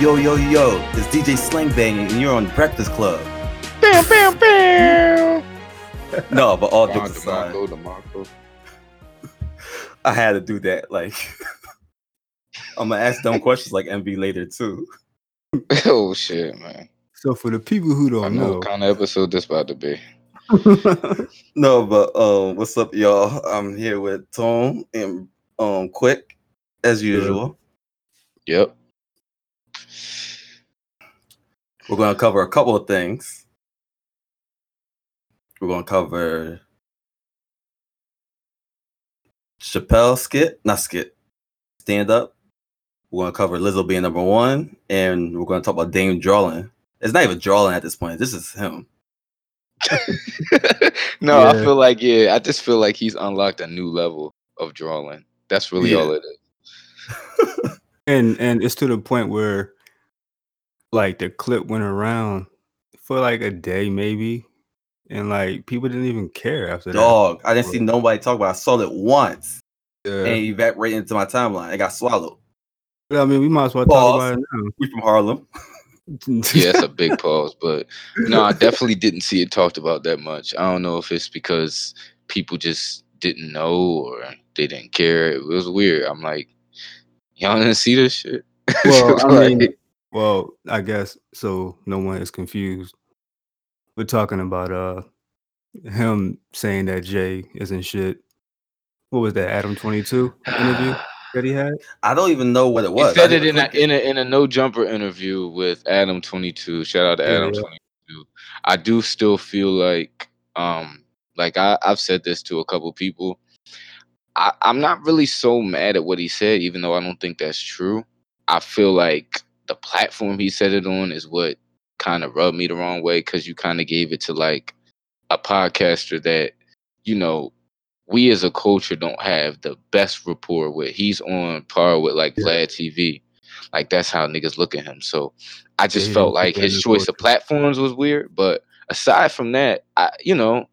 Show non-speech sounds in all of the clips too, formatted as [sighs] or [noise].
Yo, yo, yo, it's DJ Sling Bang, and you're on Breakfast Club. Bam, bam, bam. No, but all Ron jokes aside, DeMarco, DeMarco. I had to do that. Like, [laughs] I'm gonna ask dumb questions like Envy later too. [laughs] oh shit, man. So for the people who don't know know, what kind of episode this about to be. [laughs] no, but um, what's up, y'all? I'm here with Tom and um, Quick, as usual. Yep. We're gonna cover a couple of things. We're gonna cover Chappelle skit, not skit, stand up. We're gonna cover Lizzo being number one, and we're gonna talk about Dame drawing. It's not even drawing at this point. This is him. [laughs] no, I feel like yeah, I just feel like he's unlocked a new level of drawing. That's really all it is. [laughs] and and it's to the point where like the clip went around for like a day maybe, and like people didn't even care after that. Dog, I didn't see nobody talk about. it. I saw it once, Yeah. and evaporated into my timeline. It got swallowed. Yeah, I mean, we might as well Pause. talk about it now. We from Harlem. now. [laughs] Yeah, it's a big pause, but no, I definitely didn't see it talked about that much. I don't know if it's because people just didn't know or they didn't care. It was weird. I'm like, y'all didn't see this shit. [laughs] well, I mean, well, I guess so. No one is confused. We're talking about uh him saying that Jay isn't shit. What was that Adam Twenty Two [sighs] interview that he had? I don't even know what it was. He said it in a, in a in a no jumper interview with Adam Twenty Two. Shout out to Yeah, Adam yeah. Twenty Two. I do still feel like um like I, I've said this to a couple people. I, I'm not really so mad at what he said, even though I don't think that's true. I feel like the platform he said it on is what kind of rubbed me the wrong way because you kind of gave it to like a podcaster that you know we as a culture don't have the best rapport with. He's on par with like Yeah. Vlad TV. Like that's how niggas look at him. So I just he felt like his choice of platforms was weird. But aside from that, I you know,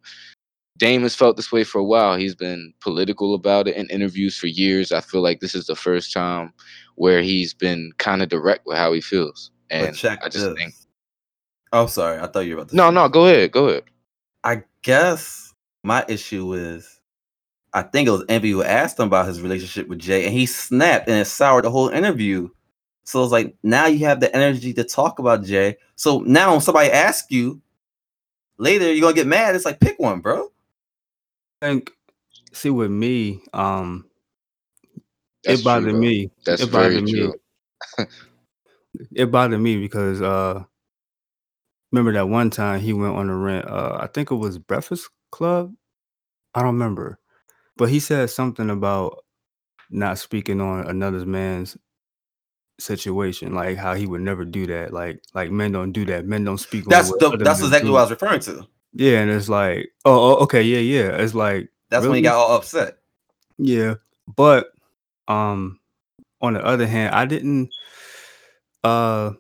Dame has felt this way for a while. He's been political about it in interviews for years. I feel like this is the first time where he's been kind of direct with how he feels. And check I just this. think Oh, sorry. I thought you were about to. no, say- no, go ahead, go ahead. I guess my issue is, I think it was Envy who asked him about his relationship with Jay, and he snapped and it soured the whole interview. So it's like now you have the energy to talk about Jay. So now when somebody asks you later, you're gonna get mad. It's like pick one, bro. I think see with me, um, That's it bothered true, me. That's it very bothered me. true. [laughs] It bothered me because uh, remember that one time he went on a rant. Uh, I think it was Breakfast Club. I don't remember, but he said something about not speaking on another man's situation, like how he would never do that. Like, like men don't do that. Men don't speak. That's on the that's exactly do. what I was referring to. Yeah, and it's like, oh, oh, okay, yeah, yeah. It's like, That's when he got all upset. yeah, but um, on the other hand, I didn't. Uh,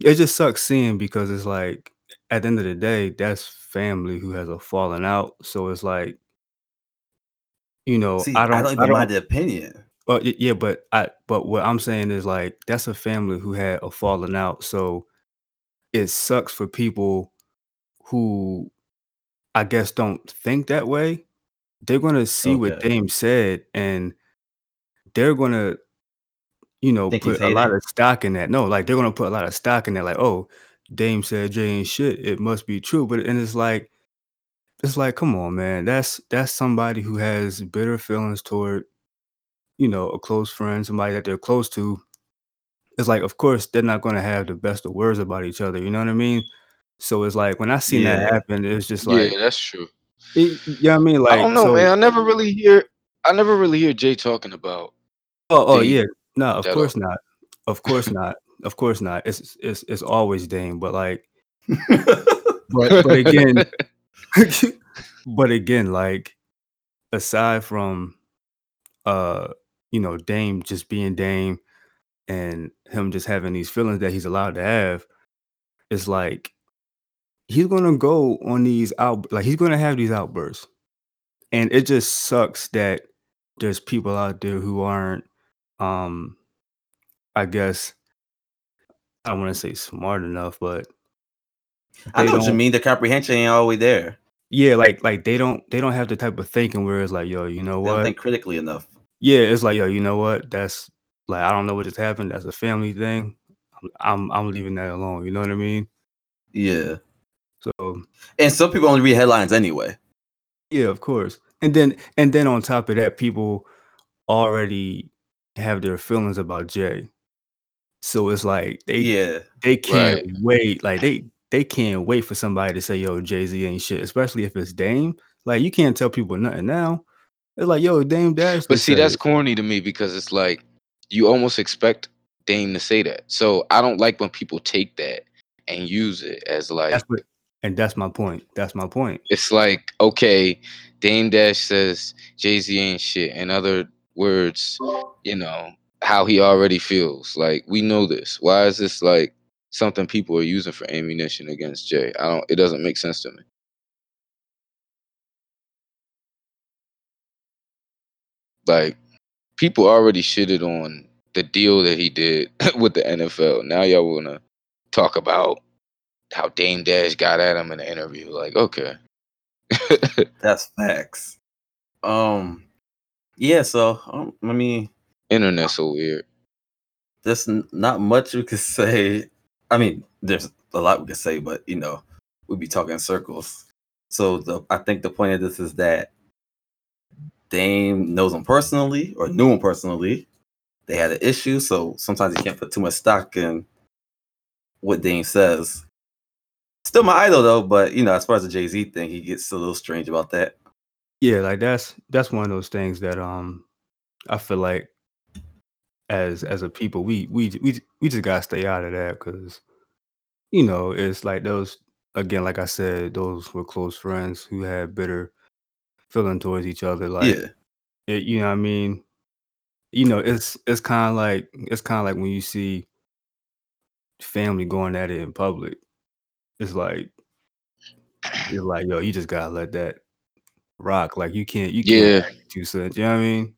it just sucks seeing because it's like at the end of the day, that's family who has a falling out. So it's like, you know, See, I don't, even mind the opinion. Uh, yeah, but I but what I'm saying is like that's a family who had a falling out. So it sucks for people who I guess don't think that way. They're gonna see what Okay. Dame said and they're gonna, you know, put a lot hating? of stock in that. No, like they're gonna put a lot of stock in that, like, oh, Dame said Jay ain't shit. It must be true. But and it's like it's like, come on, man. That's that's somebody who has bitter feelings toward you know, a close friend, somebody that they're close to, it's like, of course, they're not going to have the best of words about each other. You know what I mean? So it's like when I seen Yeah. that happen, it's just like, yeah, that's true. it, you know what I mean? Like, I don't know, so- man. I never really hear I never really hear Jay talking about Oh, oh Dame yeah, no, of course not. Of course not. Of course not. It's it's it's always Dame, but like, [laughs] but but again, [laughs] but again, like, aside from, uh, you know, Dame just being Dame, and him just having these feelings that he's allowed to have, it's like he's gonna go on these out like he's gonna have these outbursts. And it just sucks that there's people out there who aren't um I guess I want to say smart enough, but I know what you mean. The comprehension ain't always there. yeah, like like they don't they don't have the type of thinking where it's like, yo, you know what? think critically enough. Yeah, it's like, yo, you know what? That's like I don't know what just happened. That's a family thing. I'm I'm, I'm leaving that alone. You know what I mean? Yeah. So And some people only read headlines anyway. yeah, of course. And then and then on top of that, people already have their feelings about Jay. So it's like they Yeah. they can't Right. wait. Like they they can't wait for somebody to say, "Yo, Jay Z ain't shit." Especially if it's Dame. Like you can't tell people nothing now. It's like, "Yo, Dame Dash." But see, that's corny to me because it's like you almost expect Dame to say that. So I don't like when people take that and use it as like that's what, and that's my point. That's my point. it's like okay, Dame Dash says Jay Z ain't shit. In other words, you know how he already feels. Like we know this. Why is this like something people are using for ammunition against Jay? I don't. It doesn't make sense to me. Like people already shitted on the deal that he did [laughs] with the NFL. Now y'all wanna talk about how Dame Dash got at him in the interview. Like, okay. [laughs] That's facts. Um yeah, so um, I mean Internet's so weird. there's n- not much we could [laughs] say. I mean, there's a lot we could say, but you know, we'd be talking in circles. So the I think the point of this is that Dame knows him personally or knew him personally. They had an issue, so sometimes you can't put too much stock in what Dame says. Still my idol though, but you know, as far as the Jay Z thing, he gets a little strange about that. Yeah, like that's that's one of those things that um I feel like as as a people we we we we just gotta stay out of that because you know it's like those again like I said those were close friends who had bitter feeling towards each other like yeah, it, you know what I mean? You know it's it's kind of like it's kind of like when you see family going at it in public it's like you're like yo you just gotta let that rock like you can't you can't Yeah. act two cents you know what I mean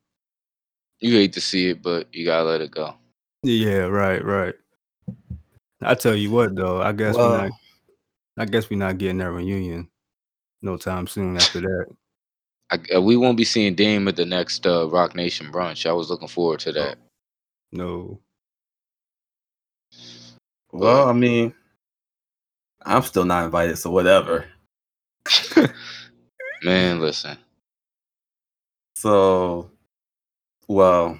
You hate to see it, but you gotta let it go. Yeah, right, right. I tell you what though, I guess we're not I guess we're not getting that reunion no time soon after that. I, uh, we won't be seeing Dame at the next uh, Roc Nation brunch. I was looking forward to that. No. Well, I mean, I'm still not invited, so whatever. [laughs] Man, mm. listen. So, well,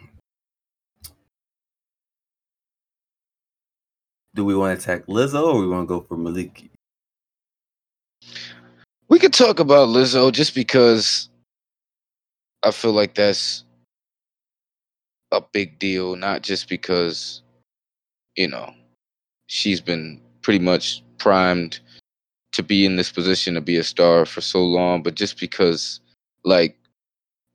do we want to attack Lizzo or we want to go for Maliki? We could talk about Lizzo just because I feel like that's a big deal, not just because, you know, she's been pretty much primed to be in this position to be a star for so long, but just because, like,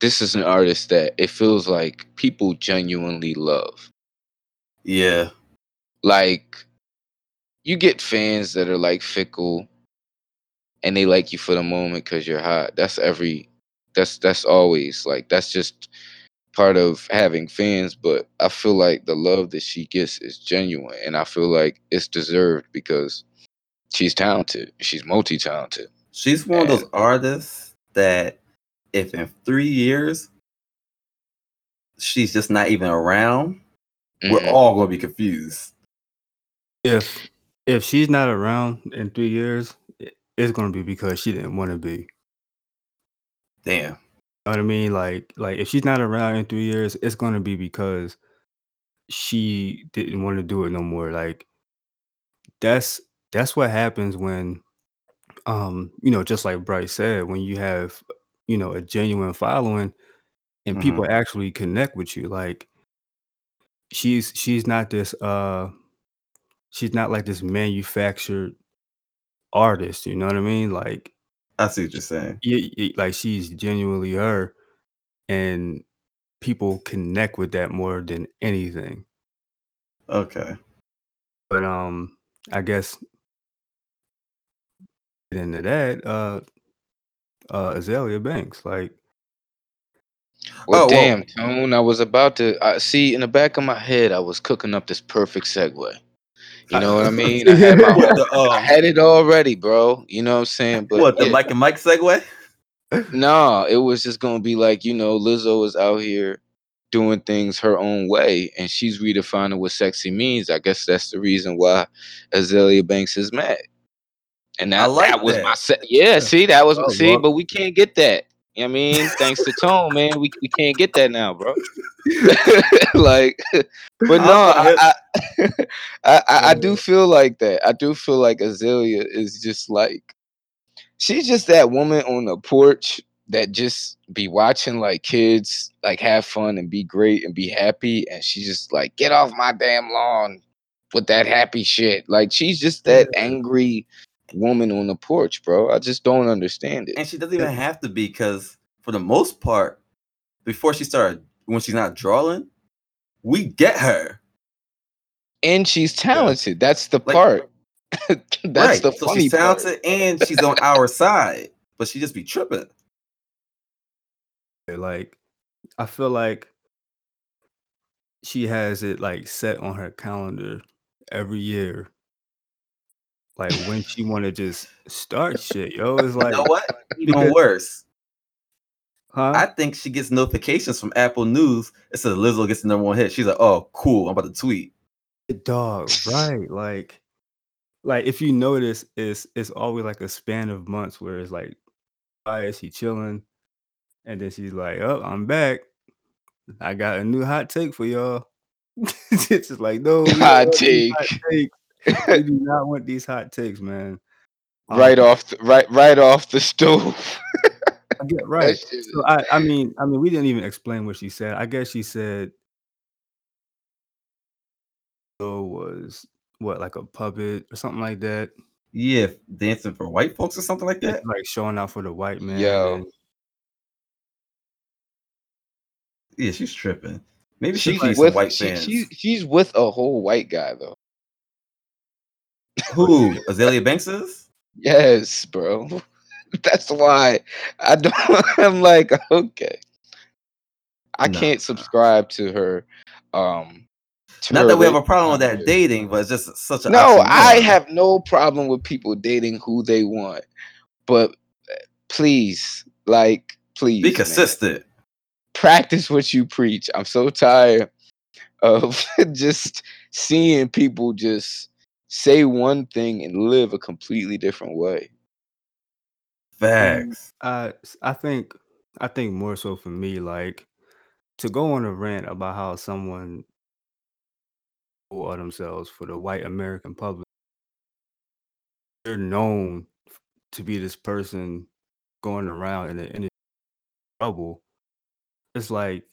this is an artist that it feels like people genuinely love. Yeah, like you get fans that are like fickle and they like you for the moment because you're hot that's every that's that's always like that's just part of having fans but i feel like the love that she gets is genuine and i feel like it's deserved because she's talented she's multi-talented she's one of those artists that if in three years she's just not even around, we're Mhm. all going to be confused. If if she's not around in three years, it's gonna be because she didn't want to be. Damn. You know what I mean? Like like if she's not around in three years, it's gonna be because she didn't want to do it no more. Like that's that's what happens when um, you know, just like Bryce said, when you have, you know, a genuine following and people actually connect with you. Like she's she's not this uh she's not like this manufactured artist, you know what I mean? Like I see what you're saying. yeah, like she's genuinely her and people connect with that more than anything. Okay. But um I guess into that, uh uh Azealia Banks, like well Oh, well- damn tone i was about to I see in the back of my head i was cooking up this perfect segue You know what I mean? I had, my, [laughs] What, [laughs] the, I um, had it already, bro. You know what I'm saying? But what the yeah. Mike and Mike segue? No, it was just gonna be like, you know, Lizzo is out here doing things her own way and she's redefining what sexy means. I guess that's the reason why Azealia Banks is mad. And I that, like that was that. my se- yeah, see, that was Oh, see, well- but we can't get that. You know what I mean? Thanks to Tone, man. We we can't get that now, bro. [laughs] like [laughs] but no, [laughs] I I, I, I, I do feel like that. I do feel like Azealia is just like she's just that woman on the porch that just be watching like kids like have fun and be great and be happy and she's just like get off my damn lawn with that happy shit like she's just that angry woman on the porch bro i just don't understand it and she doesn't even have to be because for the most part, before she started, when she's not drawing, we get her. and she's talented that's the Like- part [laughs] that's right. the so funny she's part talented and she's on our side, but she just be tripping. Like, I feel like she has it like set on her calendar every year. Like when [laughs] she want to just start shit, yo, it's like, You know what? Even because- worse. huh? I think she gets notifications from Apple News. It says Lizzo gets the number one hit. She's like, "Oh, cool! I'm about to tweet." Eh, dog, right? Like, like if you notice, it's it's always like a span of months where it's like, why is she chilling? And then she's like, "Oh, I'm back. I got a new hot take for y'all." [laughs] it's just like, no, Hot want these hot take. Takes. [laughs] we do not want these hot takes, man. Um, right off the, right right off the stove I get [laughs] right. So I, I mean, I mean, we didn't even explain what she said. I guess she said so was what like a puppet or something like that. Yeah, dancing for white folks or something like Yeah, that. like showing out for the white man. Yo. and- Yeah, she's tripping. Maybe she's she's with white she, fans. she, she's with a whole white guy though Who Azealia Banks is? yes bro [laughs] that's why i don't [laughs] i'm like okay i Nah. can't subscribe to her um to Not her that we have a problem with that dating, but it's just such a no i have no problem with people dating who they want but uh, please like please be man. consistent. practice what you preach. I'm so tired of [laughs] just seeing people just say one thing and live a completely different way. Facts. I I think I think more so for me, like to go on a rant about how someone or themselves for the white American public, they're known to be this person going around in the in the trouble. It's like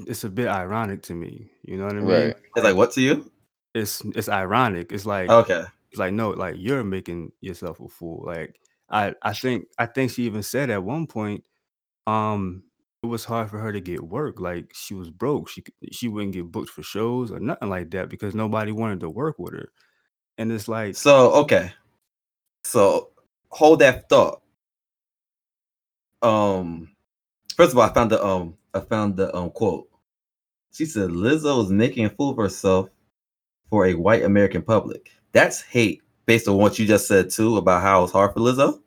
it's a bit ironic to me. You know what I mean? Right. It's like what to you? It's it's ironic. It's like Okay. it's like no, like you're making yourself a fool. Like I I think I think she even said at one point, um, it was hard for her to get work. Like she was broke. She she wouldn't get booked for shows or nothing like that because nobody wanted to work with her. And it's like So okay. So hold that thought. Um first of all, I found the um I found the um quote. She said Lizzo is making a fool of herself for a white American public. That's hate based on what you just said too about how it's hard for Lizzo.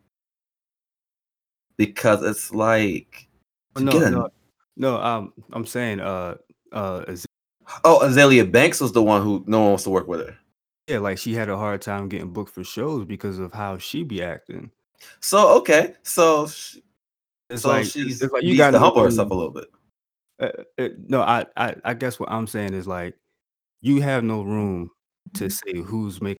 Because it's like oh, no, no, no, um I'm saying uh uh Oh, Azealia Banks was the one who no one wants to work with her. yeah, like she had a hard time getting booked for shows because of how she be acting. So okay, so sh- It's so like she's it's like needs got to humble herself a little bit. Uh, uh, no, I, I I guess what I'm saying is like you have no room to say who's making.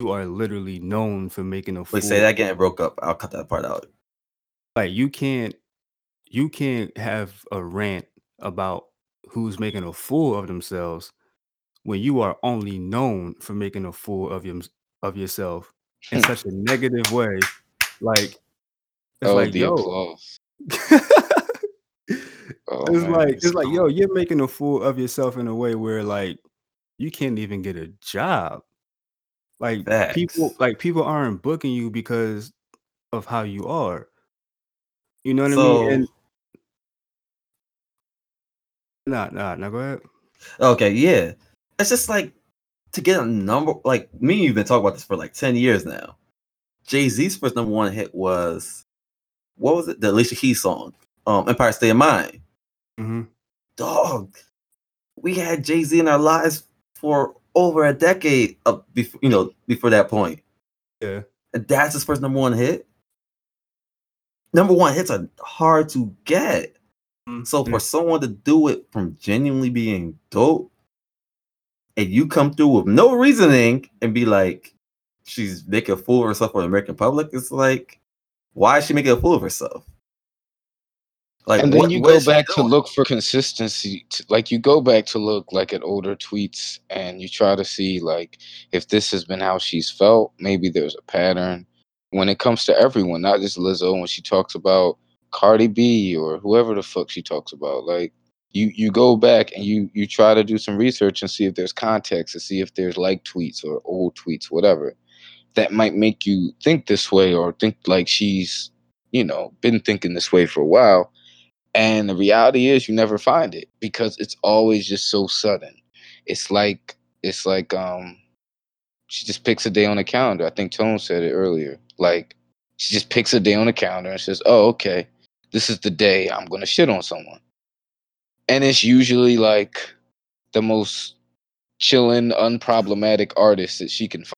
You are literally known for making a fool. Wait, say that again. It broke up. I'll cut that part out. Like you can't, you can't have a rant about who's making a fool of themselves when you are only known for making a fool of your, of yourself in hmm. such a negative way. Like it's oh, like the yo. applause. [laughs] Oh, it's man, like it's like yo you're making a fool of yourself in a way where like you can't even get a job like people like people aren't booking you because of how you are you know what i mean and nah nah nah go ahead Okay, yeah. It's just like to get a number like me and you've been talking about this for like 10 years now. Jay-Z's first number one hit was what was it? The Alicia Keys song, um, Empire State of Mind. Mm-hmm. Dog, we had Jay-Z in our lives for over a decade of before you know, before that point. Yeah. And that's his first number one hit. Number one hits are hard to get. So Mhm. for someone to do it from genuinely being dope, and you come through with no reasoning and be like, she's making a fool of herself for the American public, it's like, why is she making a fool of herself? Like, and then what- you go back to look for consistency to, like you go back to look like at older tweets and you try to see like if this has been how she's felt maybe there's a pattern. When it comes to everyone not just lizzo when she talks about cardi b or whoever the fuck she talks about like you you go back and you you try to do some research and see if there's context and see if there's like tweets or old tweets whatever. That might make you think this way or think like she's you know been thinking this way for a while and the reality is you never find it because it's always just so sudden. It's like it's like um she just picks a day on the calendar. I think Tone said it earlier. Like she just picks a day on the calendar and says, "Oh, okay. This is the day I'm going to shit on someone." And it's usually like the most chilling, unproblematic artist that she can find.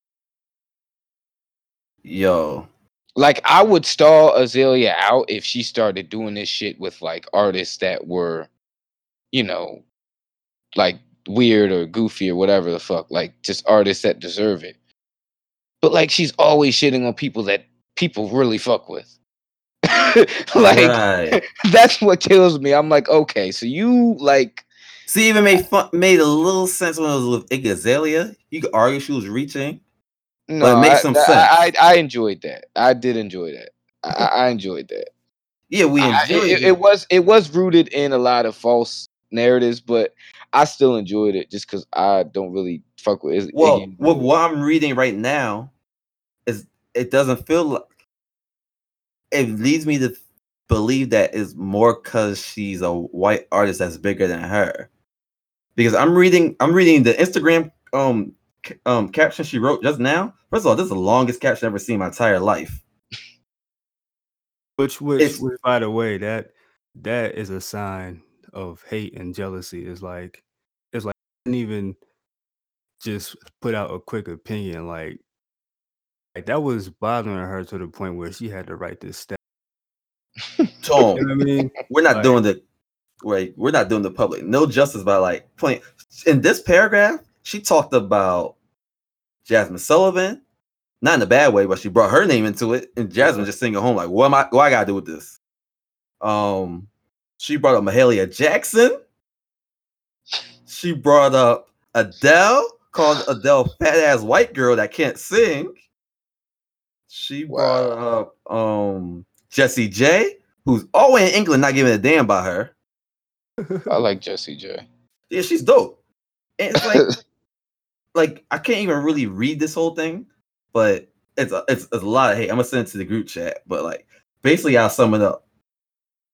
Yo, like I would stall Azealia out if she started doing this shit with like artists that were, you know, like weird or goofy or whatever the fuck, like just artists that deserve it. But like she's always shitting on people that people really fuck with. [laughs] like right. [laughs] that's what kills me. I'm like, okay, so you like See, even made fun, made a little sense when it was with Azalea. You could argue she was reaching. No, it makes I, some I- sense. I, I enjoyed that. I did enjoy that. I, I enjoyed that. Yeah, we enjoyed it, it. it was it was rooted in a lot of false narratives, but I still enjoyed it just because I don't really fuck with it. Well, with what I'm reading right now, is it doesn't feel like it leads me to believe that is more because she's a white artist that's bigger than her. Because I'm reading, I'm reading the Instagram um um caption she wrote just now. First of all, this is the longest caption I've ever seen in my entire life. Which, which, which, by the way, that that is a sign of hate and jealousy. Is like, it's like I didn't even just put out a quick opinion. Like, like that was bothering her to the point where she had to write this stat. [laughs] Tone, You know what I mean? we're not Like- doing the wait, we're not doing the public no justice by like point in this paragraph. She talked about Jazmine Sullivan, not in a bad way, but she brought her name into it, and Jazmine just singing home like, "What am I? What I gotta do with this?" Um, she brought up Mahalia Jackson. She brought up Adele, called [sighs] Adele fat ass white girl that can't sing. She brought up um Jessie J, who's always in England, not giving a damn by her. I like Jessie J. Yeah, she's dope. And it's like, [laughs] like I can't even really read this whole thing, but it's a, it's, it's a lot of hate. I'm gonna send it to the group chat, but like basically, I'll sum it up.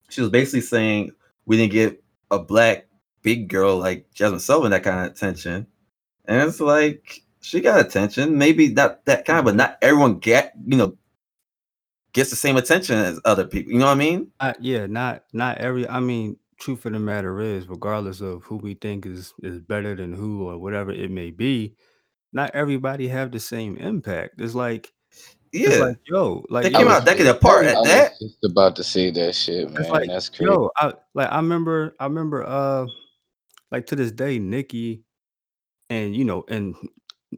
She was basically saying we didn't get a black big girl like Jazmine Sullivan that kind of attention, and it's like she got attention, maybe not that kind, but not everyone get you know gets the same attention as other people. You know what I mean? Uh, yeah, not not every. I mean, truth of the matter is, regardless of who we think is is better than who or whatever it may be, not everybody have the same impact. It's like, it's Yeah, like, yo, like they yo, came out a decade apart I at was that. just about to say that shit, man. Like, That's crazy. yo, I like I remember, I remember, uh, like to this day, Nicki, and you know, and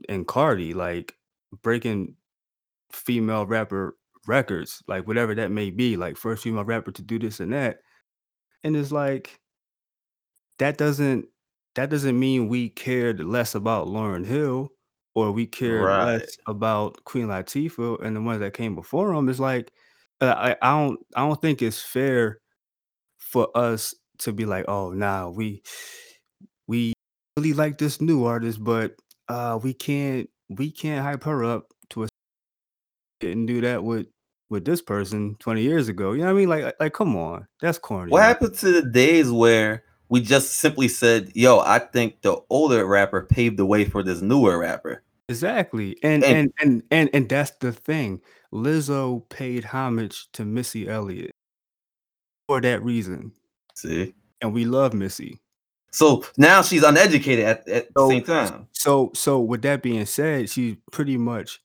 and Cardi, like breaking female rapper records, like whatever that may be, like first female rapper to do this and that, and it's like that doesn't that doesn't mean we cared less about Lauryn Hill or we cared Right. less about Queen Latifah and the ones that came before them. It's like uh, I, I don't I don't think it's fair for us to be like, oh, nah, we we really like this new artist, but uh, we can't we can't hype her up to a didn't do that with with this person 20 years ago. You know what I mean? Like like come on, that's corny. What happened to the days where We just simply said, "Yo, I think the older rapper paved the way for this newer rapper." Exactly. And And- and and and and that's the thing. Lizzo paid homage to Missy Elliott for that reason. See, And we love Missy. so now she's uneducated at, at the same time. So so with that being said, she's pretty much,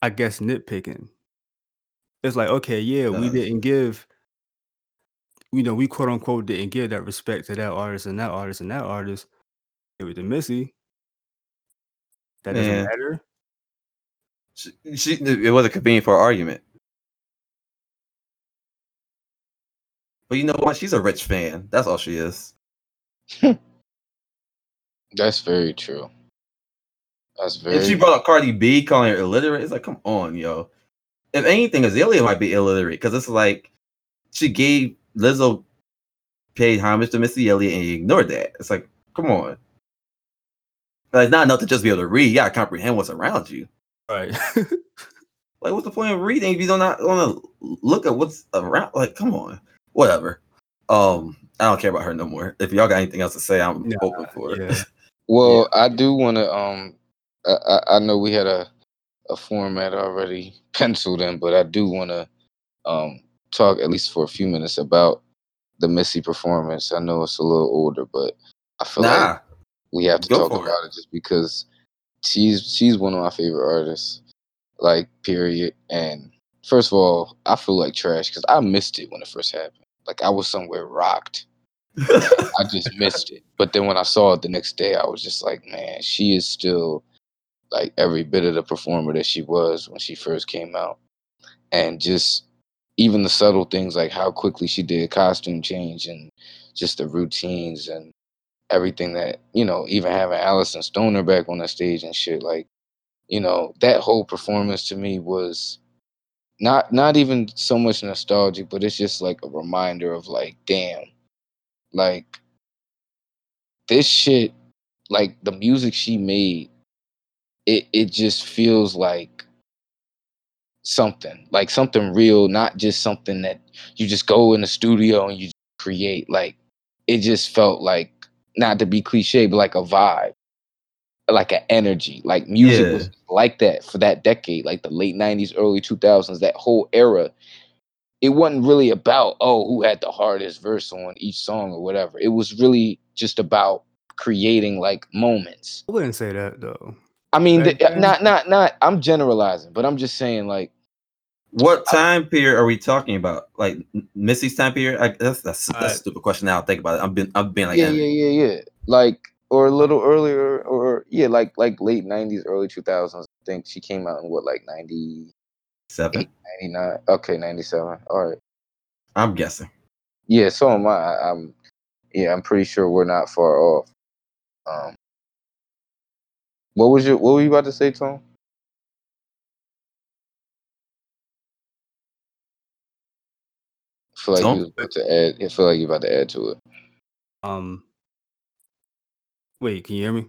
I guess, nitpicking. It's like, okay, yeah, we didn't give, you know, we quote unquote didn't give that respect to that artist and that artist and that artist. It was to Missy. That doesn't Man. matter. She, she it wasn't convenient for an argument. But you know what? She's a rich fan. That's all she is. [laughs] That's very true. That's very. And she brought up Cardi B calling her illiterate. It's like, come on, yo. If anything, Azealia might be illiterate because it's like she gave Lizzo paid homage to Missy Elliott and you ignored that. It's like, come on. Like, it's not enough to just be able to read. You gotta comprehend what's around you. Right. [laughs] Like, what's the point of reading if you don't not want to look at what's around? Like, come on, whatever. Um, I don't care about her no more. If y'all got anything else to say, I'm Nah, open for it. yeah. [laughs] Well, I do want to. Um, I, I I know we had a a format already penciled in, but I do want to um talk at least for a few minutes about the Missy performance. I know it's a little older, but I feel like we have to Go talk for it. about it. just because she's she's one of my favorite artists. Like period. And first of all, I feel like trash because I missed it when it first happened. Like I was somewhere rocked. [laughs] I just missed it. But then when I saw it the next day, I was just like, man, she is still like every bit of the performer that she was when she first came out. And just even the subtle things like how quickly she did costume change and just the routines and everything that, you know, even having Alyson Stoner back on the stage and shit, like, you know, that whole performance to me was not not even so much nostalgic, but it's just like a reminder of like, damn, like this shit like the music she made it it just feels like something like something real not just something that you just go in the studio and you create like it just felt like not to be cliche but like a vibe like an energy like music Yeah. was like that for that decade like the late 90s early 2000s that whole era it wasn't really about oh who had the hardest verse on each song or whatever it was really just about creating like moments I wouldn't say that though. I mean Back the, not not not i'm generalizing but i'm just saying like what time period are we talking about? Like M- Missy's time period? I, that's that's, that's I- a stupid question. Now I think about it. I'm been I'm being like, yeah yeah yeah yeah like or a little earlier or yeah like like late 90s early 2000s i think she came out in what like 90 seven. 99 okay 97 all right I'm guessing. yeah so am i I- i'm yeah i'm pretty sure we're not far off um what was your what were you about to say tom I feel like Tom? you was about to add. I feel like you about to add to it. Um wait, can you hear me?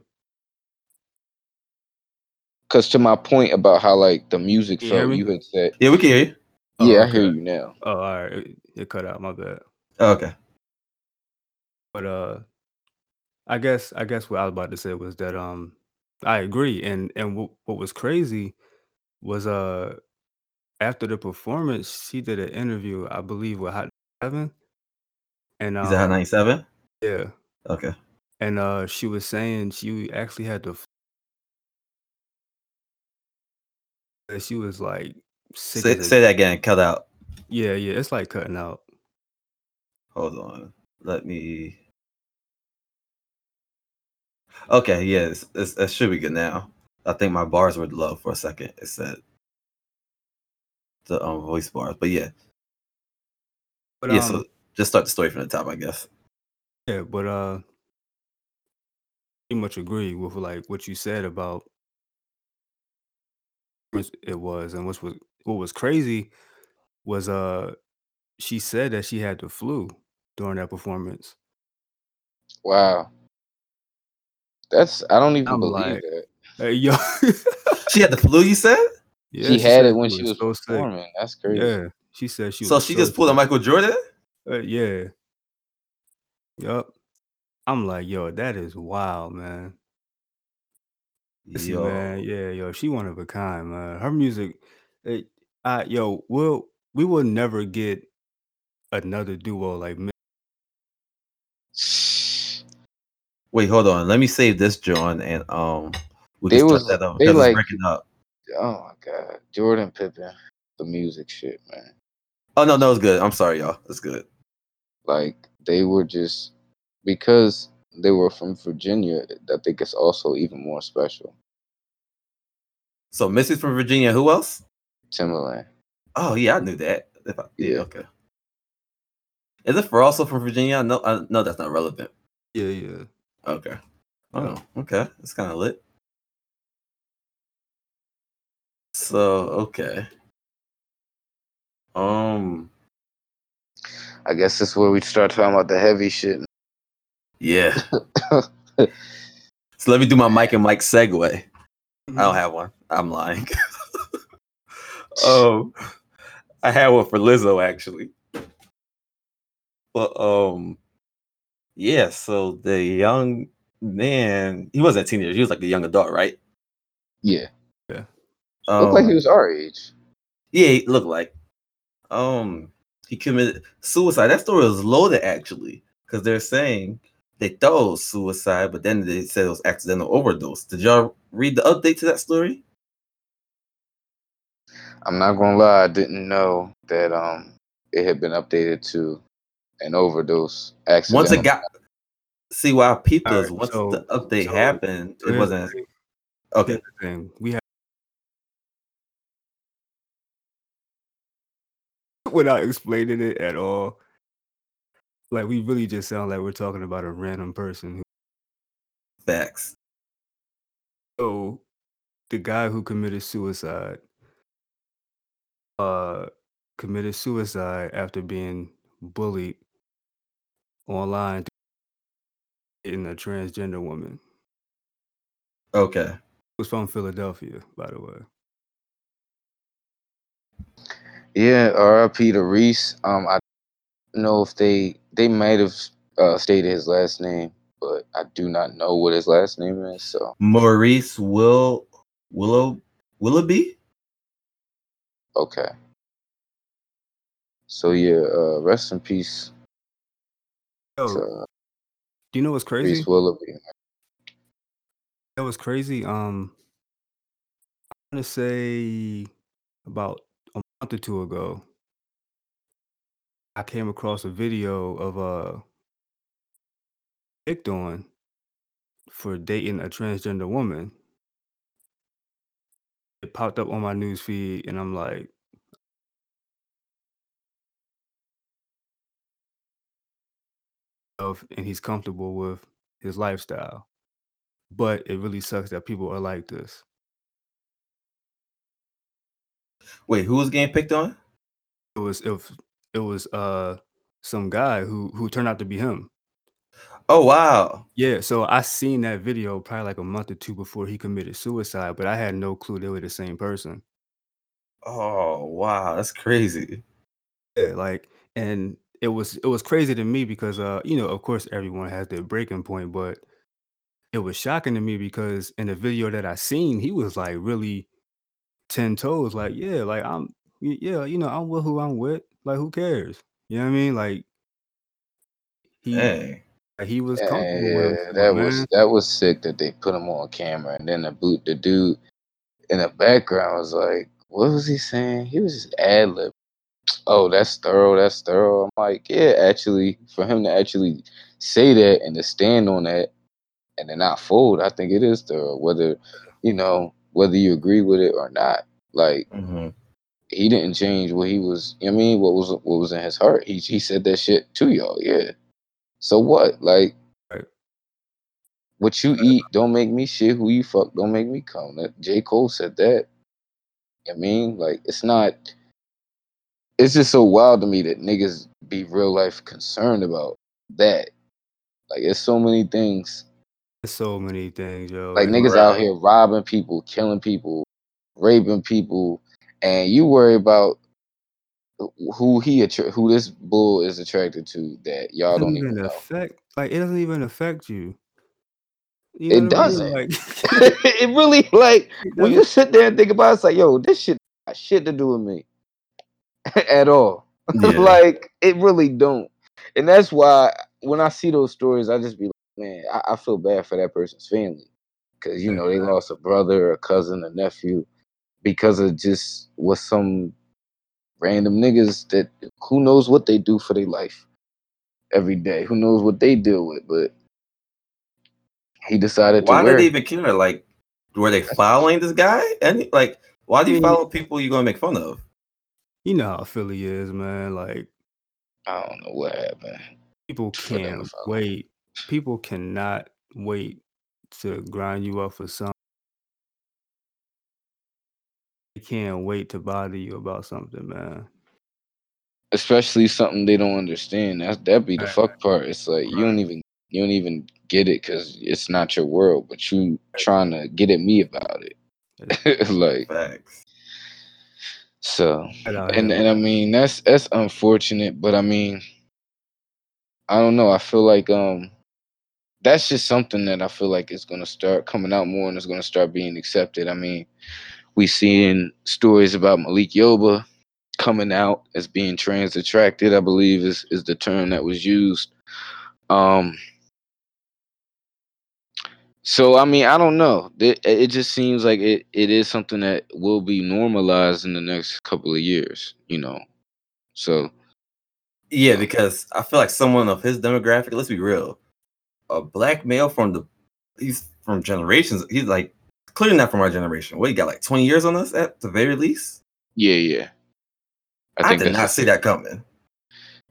Cause to my point about how like the music you felt, you had said, Yeah, we can hear you. Oh, yeah, I hear you now. Oh, all right. It, it cut out, my bad. Oh, okay. But uh I guess I guess what I was about to say was that um I agree and and what, what was crazy was uh after the performance she did an interview I believe with Hot Seven and He's at Hot um, 97. yeah Okay. and uh she was saying she actually had to that she was like sick Say, as a- say that again. Cut out. yeah yeah it's like cutting out Hold on. Let me. Okay. Yes, it's, it should be good now. I think my bars were low for a second. It said the um, voice bars, but yeah, but yeah. um, so just start the story from the top, I guess. Yeah, but uh pretty much agree with like what you said about what it was and what was what was crazy was uh she said that she had the flu during that performance. Wow, that's I don't even I'm believe like- that. Hey, yo. [laughs] She had the flu. You said. yeah, she had it when she was so sick. performing. That's crazy. Yeah, she said she so was she so just pulled a. Michael Jordan. Uh, yeah. Yup. I'm like, yo, that is wild, man. Listen, man, yeah, yo, she one of a kind, man. Her music, it, I, yo, we'll we will never get another duo like Wait, hold on. Let me save this, John, and um, we They can start was- that up they because like- it's breaking up. Oh my god, Jordan Pippen, the music shit, man. Oh no, no, it's good. I'm sorry, y'all. It's good. Like they were just because they were from Virginia. I think it's also even more special. So Missy's from Virginia. Who else? Timbaland. Oh yeah, I knew that. If I, yeah, Yeah. okay. Is it for also from Virginia? No, uh, no, that's not relevant. yeah, yeah. Okay. Oh, okay. It's kind of lit. So okay. Um. I guess that's where we start talking about the heavy shit. Yeah. [laughs] so let me do my Mike and Mike segue. I Mm-hmm. don't have one. I'm lying. [laughs] um, I had one for Lizzo actually. But um, yeah. So the young man, he wasn't a teenager. He was like a young adult, right? Yeah, Um, looked like he was our age. Yeah, he looked like. Um, he committed suicide. That story was loaded actually, because they're saying they thought it was suicide, but then they said it was accidental overdose. Did y'all read the update to that story? I'm not gonna lie, I didn't know that um it had been updated to an overdose accident. Once it got, see why people Alright, once so- the update so happened, it wasn't okay. thing. We have without explaining it at all. Like we really just sound like we're talking about a random person. Who, Facts. so the guy who committed suicide, uh, committed suicide after being bullied online in a transgender woman. Okay. was from Philadelphia, by the way. Yeah, R.I.P. to Reese. Um, I don't know if they they might have uh, stated his last name, but I do not know what his last name is. So Maurice Will Willow Willoughby. okay. So yeah, uh, rest in peace, Yo, to, uh, do you know what's crazy? Reese Willoughby. That was crazy. Um, I'm gonna say about a month or two ago, I came across a video of uh picked on for dating a transgender woman. It popped up on my news feed, and I'm like, of and he's comfortable with his lifestyle. But it really sucks that people are like this. Wait, who was getting picked on? It was if it was uh some guy who who turned out to be him. Oh wow. Yeah, so I seen that video probably like a month or two before he committed suicide, but I had no clue they were the same person. Oh wow, that's crazy. Yeah, like and it was it was crazy to me because uh you know of course everyone has their breaking point, but it was shocking to me because in the video that I seen he was like really ten toes like yeah like I'm yeah you know I'm with who I'm with like who cares you know what I mean like he Hey. like, he was Yeah, comfortable with yeah, it, that man. was that was sick that they put him on camera, and then the boot the dude in the background was like, "What was he saying?" He was just ad lib. Oh, that's thorough. That's thorough. I'm like, yeah, actually, for him to actually say that and to stand on that and to not fold, I think it is thorough. Whether you know whether you agree with it or not, like Mhm. he didn't change what he was. I mean, what was what was in his heart. He he said that shit to y'all. Yeah. So what? Like, Right. what you eat don't make me shit. Who you fuck don't make me come. That J Cole said that. I mean, like, it's not. It's just so wild to me that niggas be real life concerned about that. Like, it's so many things. There's so many things, yo. Like niggas out here robbing people, killing people, raping people, and you worry about who he attra- who this bull is attracted to that y'all don't even even know. affect like it doesn't even affect you. You It what I mean? doesn't. Like [laughs] it really like [laughs] it when you sit there and think about it, it's like, yo, this shit got shit to do with me [laughs] at all. [laughs] Yeah. like it really don't. And that's why when I see those stories, I just be like, man, I, I feel bad for that person's family. Cause you know, they lost a brother, a cousin, a nephew because of just what some random niggas that who knows what they do for their life every day. Who knows what they deal with, but he decided to Why did they even care? Like, were they following this guy? And like, why do you follow people you're gonna make fun of? You know how Philly is, man. Like I don't know what happened people can't wait. People cannot wait to grind you up for something. They can't wait to bother you about something, man. especially something they don't understand. That's that be the Right, fuck part. It's like you right. don't even you don't even get it because it's not your world, but you trying to get at me about it. [laughs] like Facts. So, Right out here, and and I mean that's that's unfortunate, but I mean I don't know. I feel like um that's just something that I feel like is gonna start coming out more and it's gonna start being accepted. I mean, we seeing stories about Malik Yoba coming out as being trans attracted, I believe is is the term that was used. Um so I mean, I don't know. It, it just seems like it, it is something that will be normalized in the next couple of years, you know. So Yeah, because I feel like someone of his demographic. Let's be real. A black male from the he's from generations. He's like clearly not from our generation. What he got like twenty years on us at the very least. yeah, yeah. I I, think did not see that coming.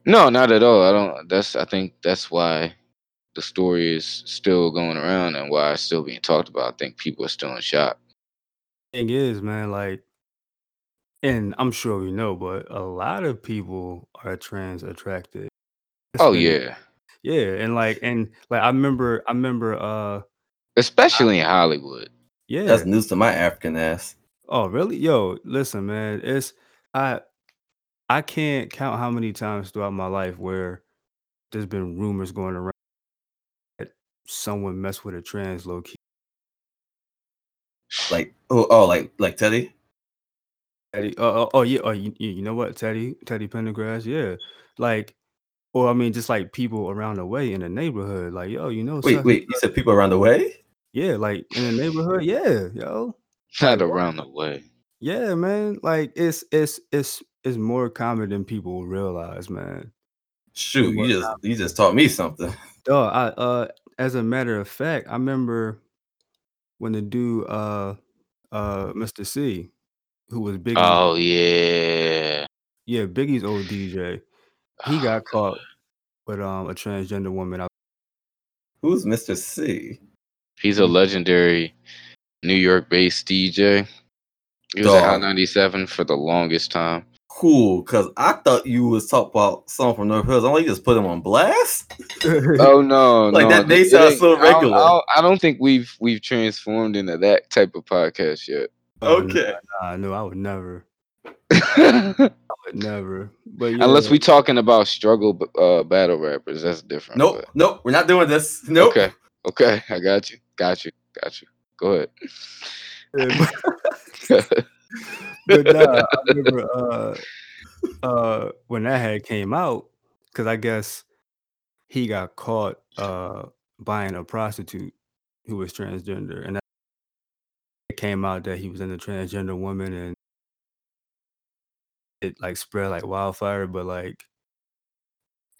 No, not at all. I don't that's I think that's why the story is still going around and why it's still being talked about. I think people are still in shock. Thing is, man, like, and I'm sure you know, but a lot of people are trans attracted. It's Oh been yeah. yeah, and like and like I remember I remember uh I, Especially in Hollywood. yeah. That's news to my African ass. Oh, really? Yo, listen, man. It's I I can't count how many times throughout my life where there's been rumors going around that someone mess with a trans low key. Like oh oh like like Teddy. Teddy, oh, oh, oh yeah, oh you, you you know what, Teddy, Teddy Pendergrass, yeah, like, or I mean, just like people around the way in the neighborhood, like, yo, you know, Wait such wait. You said people around the way. yeah, like in the neighborhood, yeah, yo, [laughs] Not like what? around the way. Yeah, man, like it's it's it's it's more common than people realize, man. Shoot, you just you just taught me something. [laughs] Dog, I uh, as a matter of fact, I remember when the dude, uh, uh, Mister Cee, who was Biggie's, Oh yeah. yeah, Biggie's old DJ, he Oh got god. caught with um a transgender woman. out- Who's Mister Cee? He's a legendary New York based DJ. He was at Hot Dog. 97 for the longest time. Cool, cause I thought you was talking about someone from North Hills. I'm like, you just put him on blast. [laughs] Oh no, like no, that th- name it sounds so I, don't, I, regular. don't, I don't think we've we've transformed into that type of podcast yet. oh Okay. nah, no, I would never, [laughs] I would never. But yeah, Unless we talking about struggle uh, battle rappers, that's different. Nope, But nope, we're not doing this. Nope. okay, okay, [laughs] I got you, got you, got you. Go ahead. But nah, I remember uh uh when that had came out, because I guess he got caught uh buying a prostitute who was transgender, and that it came out that he was in a transgender woman, and it like spread like wildfire. But like,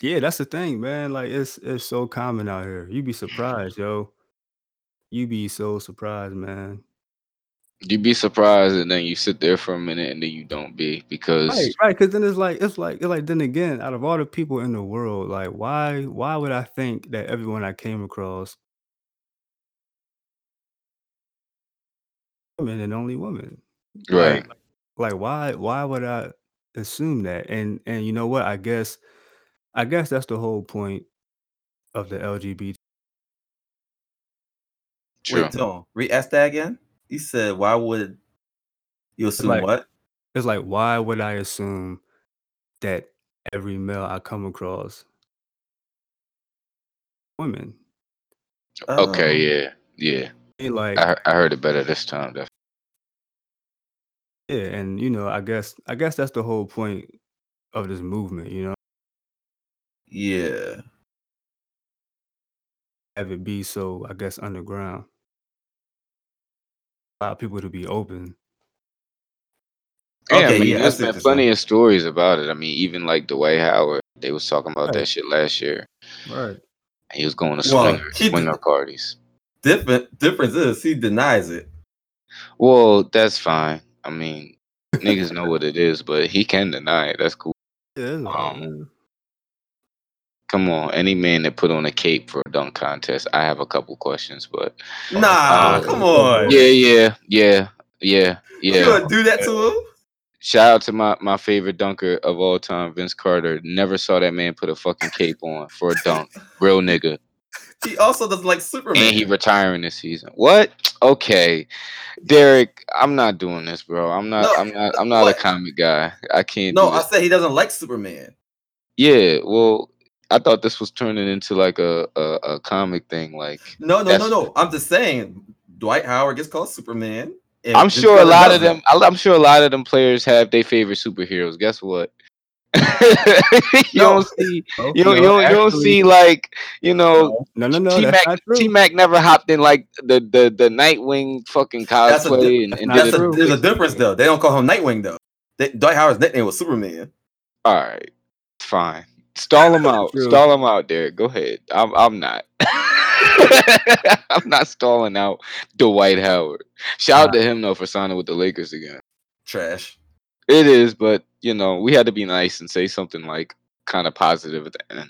yeah, that's the thing, man. Like, it's it's so common out here. You'd be surprised, yo. You'd be so surprised, man. You'd be surprised, and then you sit there for a minute, and then you don't be because right. Because then it's like it's like it's like then again, out of all the people in the world, like why why would I think that everyone I came across woman and only woman? right. Like like why why would I assume that? And and you know what? I guess I guess that's the whole point of the LGBT. True. Wait, Tom, re-ask that again. You said, why would you It's assume like what? it's like why would I assume that every male I come across women. Okay, Um, yeah, yeah. They like I, I heard it better this time. Definitely. yeah, and you know, I guess I guess that's the whole point of this movement. You know, Yeah. have it be so I guess underground. Allow people to be open. Yeah, I Okay, mean, yeah, I there's been plenty of stories about it. I mean, even like Dwight Howard, they was talking about that shit last year. Right. He was going to Well, swinger, he- swinger parties. Different difference is he denies it. Well, that's fine. I mean, niggas know what it is, but he can deny it. That's cool. Yeah, Um, man. Come on, any man that put on a cape for a dunk contest, I have a couple questions, but Nah, Uh, come on. yeah, yeah, yeah, yeah, You yeah. gonna do that to him? Shout out to my my favorite dunker of all time, Vince Carter. Never saw that man put a fucking cape on for a dunk. Real nigga. He also doesn't like Superman. And he retiring this season. What? Okay. Derek, I'm not doing this, bro. I'm not No, I'm not I'm not what? a comic guy. I can't no, I said he doesn't like Superman. Yeah, well, I thought this was turning into like a a, a comic thing. Like No, no, no, no. I'm just saying Dwight Howard gets called Superman. I'm sure a lot of them I'm sure a lot of them players have their favorite superheroes. Guess what? [laughs] you No. don't see [laughs] Oh, you don't, you no, don't, you don't see like you know No, no, no, T Mac. T Mac never hopped in like the the the Nightwing fucking cosplay and, and That's a, there's a difference though. They don't call him Nightwing though. They, Dwight Howard's nickname was Superman. All right, fine. Stall him [laughs] out. True. Stall him out, Derek. Go ahead. I'm I'm not. [laughs] I'm not stalling out Dwight Howard. Shout out to him though for signing with the Lakers again. Trash. It is, but you know we had to be nice and say something like kind of positive at the end.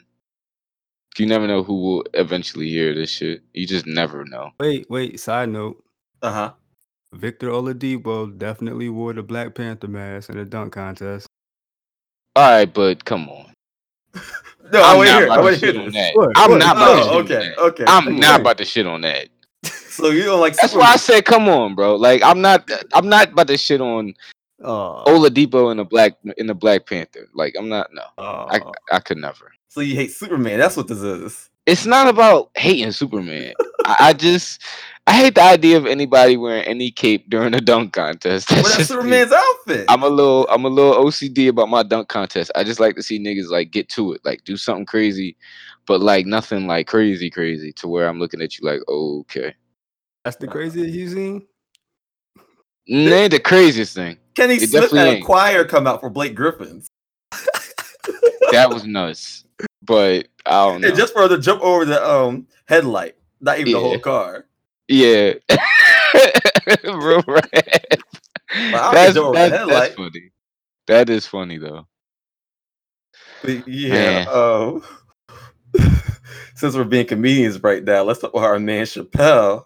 You never know who will eventually hear this shit. You just never know. Wait, wait. Side note: Uh huh. Victor Oladipo definitely wore the Black Panther mask in the dunk contest. All right, but come on. [laughs] No, I I'm want to not hear. I about want to to shit on that. What? I'm What? not about to Oh, shit on okay, that. okay. I'm Okay. not about to shit on that. So you don't like That's Superman? why I said, come on, bro. Like I'm not, I'm not about to shit on Oh, Oladipo in the black in the Black Panther. Like I'm not. No, I oh. I could never. So you hate Superman? That's what this is. It's not about hating Superman. I, just I hate the idea of anybody wearing any cape during a dunk contest. [laughs] Well, That's that's just me. Superman's outfit. I'm a little I'm a little OCD about my dunk contest. I just like to see niggas like get to it, like do something crazy, but like nothing like crazy crazy to where I'm looking at you like, okay. That's the craziest you seen. N- ain't the craziest thing. Kenny it Smith had a choir come out for Blake Griffins, That was nuts. But I don't [laughs] know. and just for her to jump over the um headlight, not even the whole car. Yeah. [laughs] Real rad. I'll That's, jump that's, funny. That is funny though. But yeah. Um, [laughs] since we're being comedians right now, let's talk about our man Chappelle.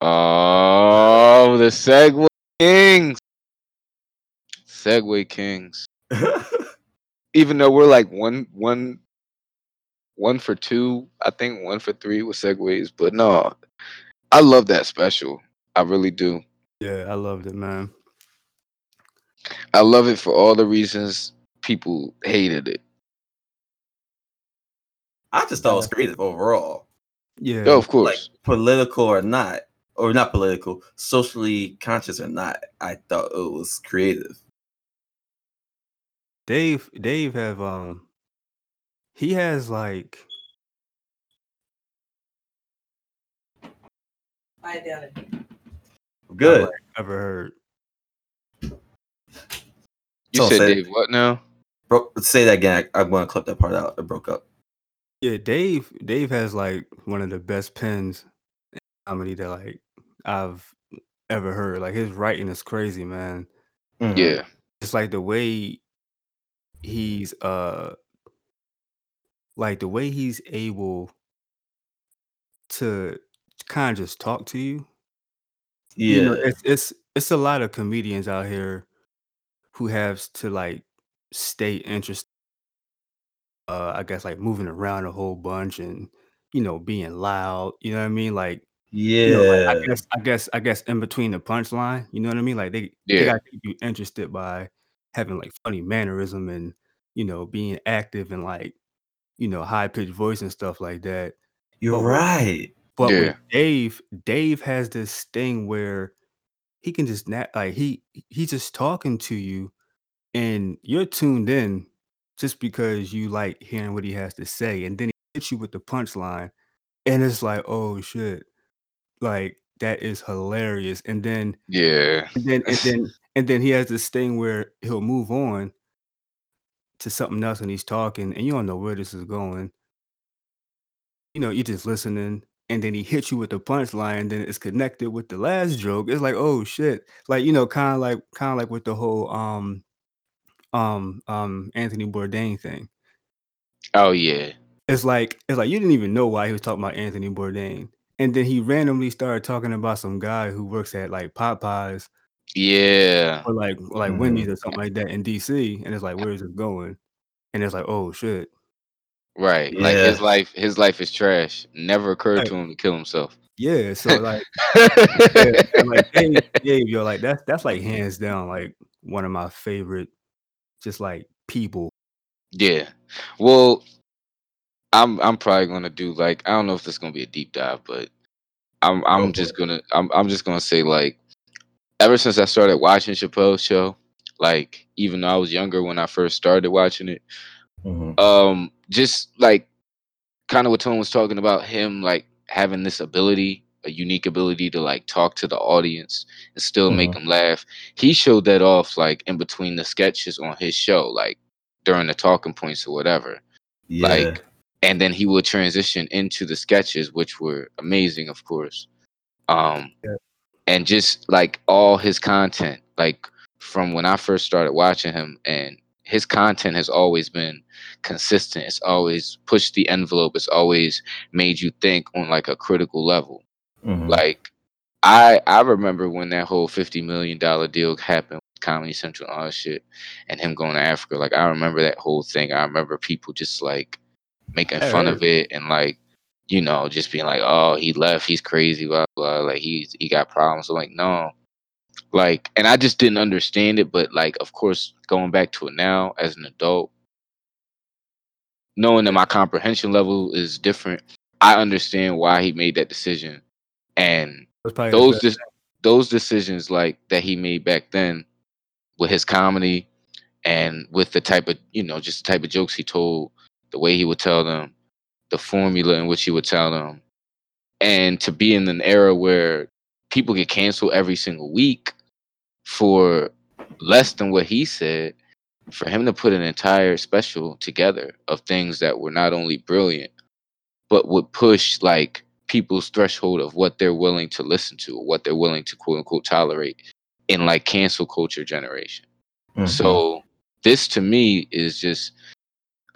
Oh, the Segue Kings. Segue Kings. [laughs] Even though we're like one one one for two, I think one for three with segues. But no, I love that special. I really do. Yeah, I loved it, man. I love it for all the reasons people hated it. I just thought it was creative overall, Yeah, Oh, of like political or not, or not political, socially conscious or not. I thought it was creative. Dave. Dave have um, he has like Identity. Good. like, ever heard. you so said say- Dave what now? Bro, say that again. I, I'm going to clip that part out. It broke up. Yeah, Dave. Dave has like one of the best pens in comedy that like I've ever heard. Like his writing is crazy, man. Mhm. Yeah. It's like the way he's uh like the way he's able to kind of just talk to you. Yeah. You know, it's it's it's a lot of comedians out here who have to like stay interested. Uh, I guess like moving around a whole bunch and you know being loud. You know what I mean? Like yeah. you know, like, I guess I guess I guess in between the punchline, you know what I mean? Like they they got to keep you interested by having like funny mannerism and you know being active and like you know high pitched voice and stuff like that. You're But right. but with Dave, Dave has this thing where he can just na like, he he's just talking to you, and you're tuned in just because you like hearing what he has to say, and then he hits you with the punchline, and it's like, "Oh, shit." Like, that is hilarious, and then Yeah. and then and [laughs] then and then he has this thing where he'll move on to something else, and he's talking, and you don't know where this is going. You know, you're just listening, and then he hits you with the punchline, and then it's connected with the last joke. It's like, "Oh, shit." Like, you know, kinda like kinda like with the whole, um um um, Anthony Bourdain thing. Oh, yeah. It's like it's like you didn't even know why he was talking about Anthony Bourdain, and then he randomly started talking about some guy who works at, like, Popeyes Yeah. or, like or, like, Wendy's Mhm. or something like that in DC, and it's like, "Where is this going?" And it's like, "Oh, shit." Right. Like, his life his life is trash. Never occurred Right. to him to kill himself. Yeah, so, like yeah, and, like, [laughs] Dave Dave, yo, like, that's that's, like, hands down, like, one of my favorite just, like, people. Yeah. Well I'm I'm probably gonna do, like I don't know if this is gonna be a deep dive, but I'm I'm for just gonna I'm I'm just gonna say, like, ever since I started watching Chappelle's Show, like, even though I was younger when I first started watching it, Mhm. um, just, like, kinda what Tone was talking about, him, like, having this ability, a unique ability to, like, talk to the audience and still make Mhm. them laugh. He showed that off, like, in between the sketches on his show, like, during the talking points or whatever. Yeah. Like and then he would transition into the sketches, which were amazing, of course. Um, Yeah. And just, like, all his content, like, from when I first started watching him, and his content has always been consistent. It's always pushed the envelope. It's always made you think on, like, a critical level. Mhm. Like, I I remember when that whole $50 million deal happened with Comedy Central and all that shit, and him going to Africa, like, I remember that whole thing. I remember people just, like, making fun of it and, like, you know, just being like, "Oh, he left. He's crazy, blah, blah, like, he's he got problems." I'm like, "No." Like and I just didn't understand it, but, like, of course, going back to it now as an adult knowing that my comprehension level is different, I understand why he made that decision. And That's probably the those thing. those decisions, like, that he made back then with his comedy and with the type of you know, just the type of jokes he told, the way he would tell them, the formula in which he would tell them, and to be in an era where people get canceled every single week for less than what he said, for him to put an entire special together of things that were not only brilliant, but would push, like, people's threshold of what they're willing to listen to, or what they're willing to quote unquote "tolerate" in, like, cancel culture generation. Mhm. So, this to me is just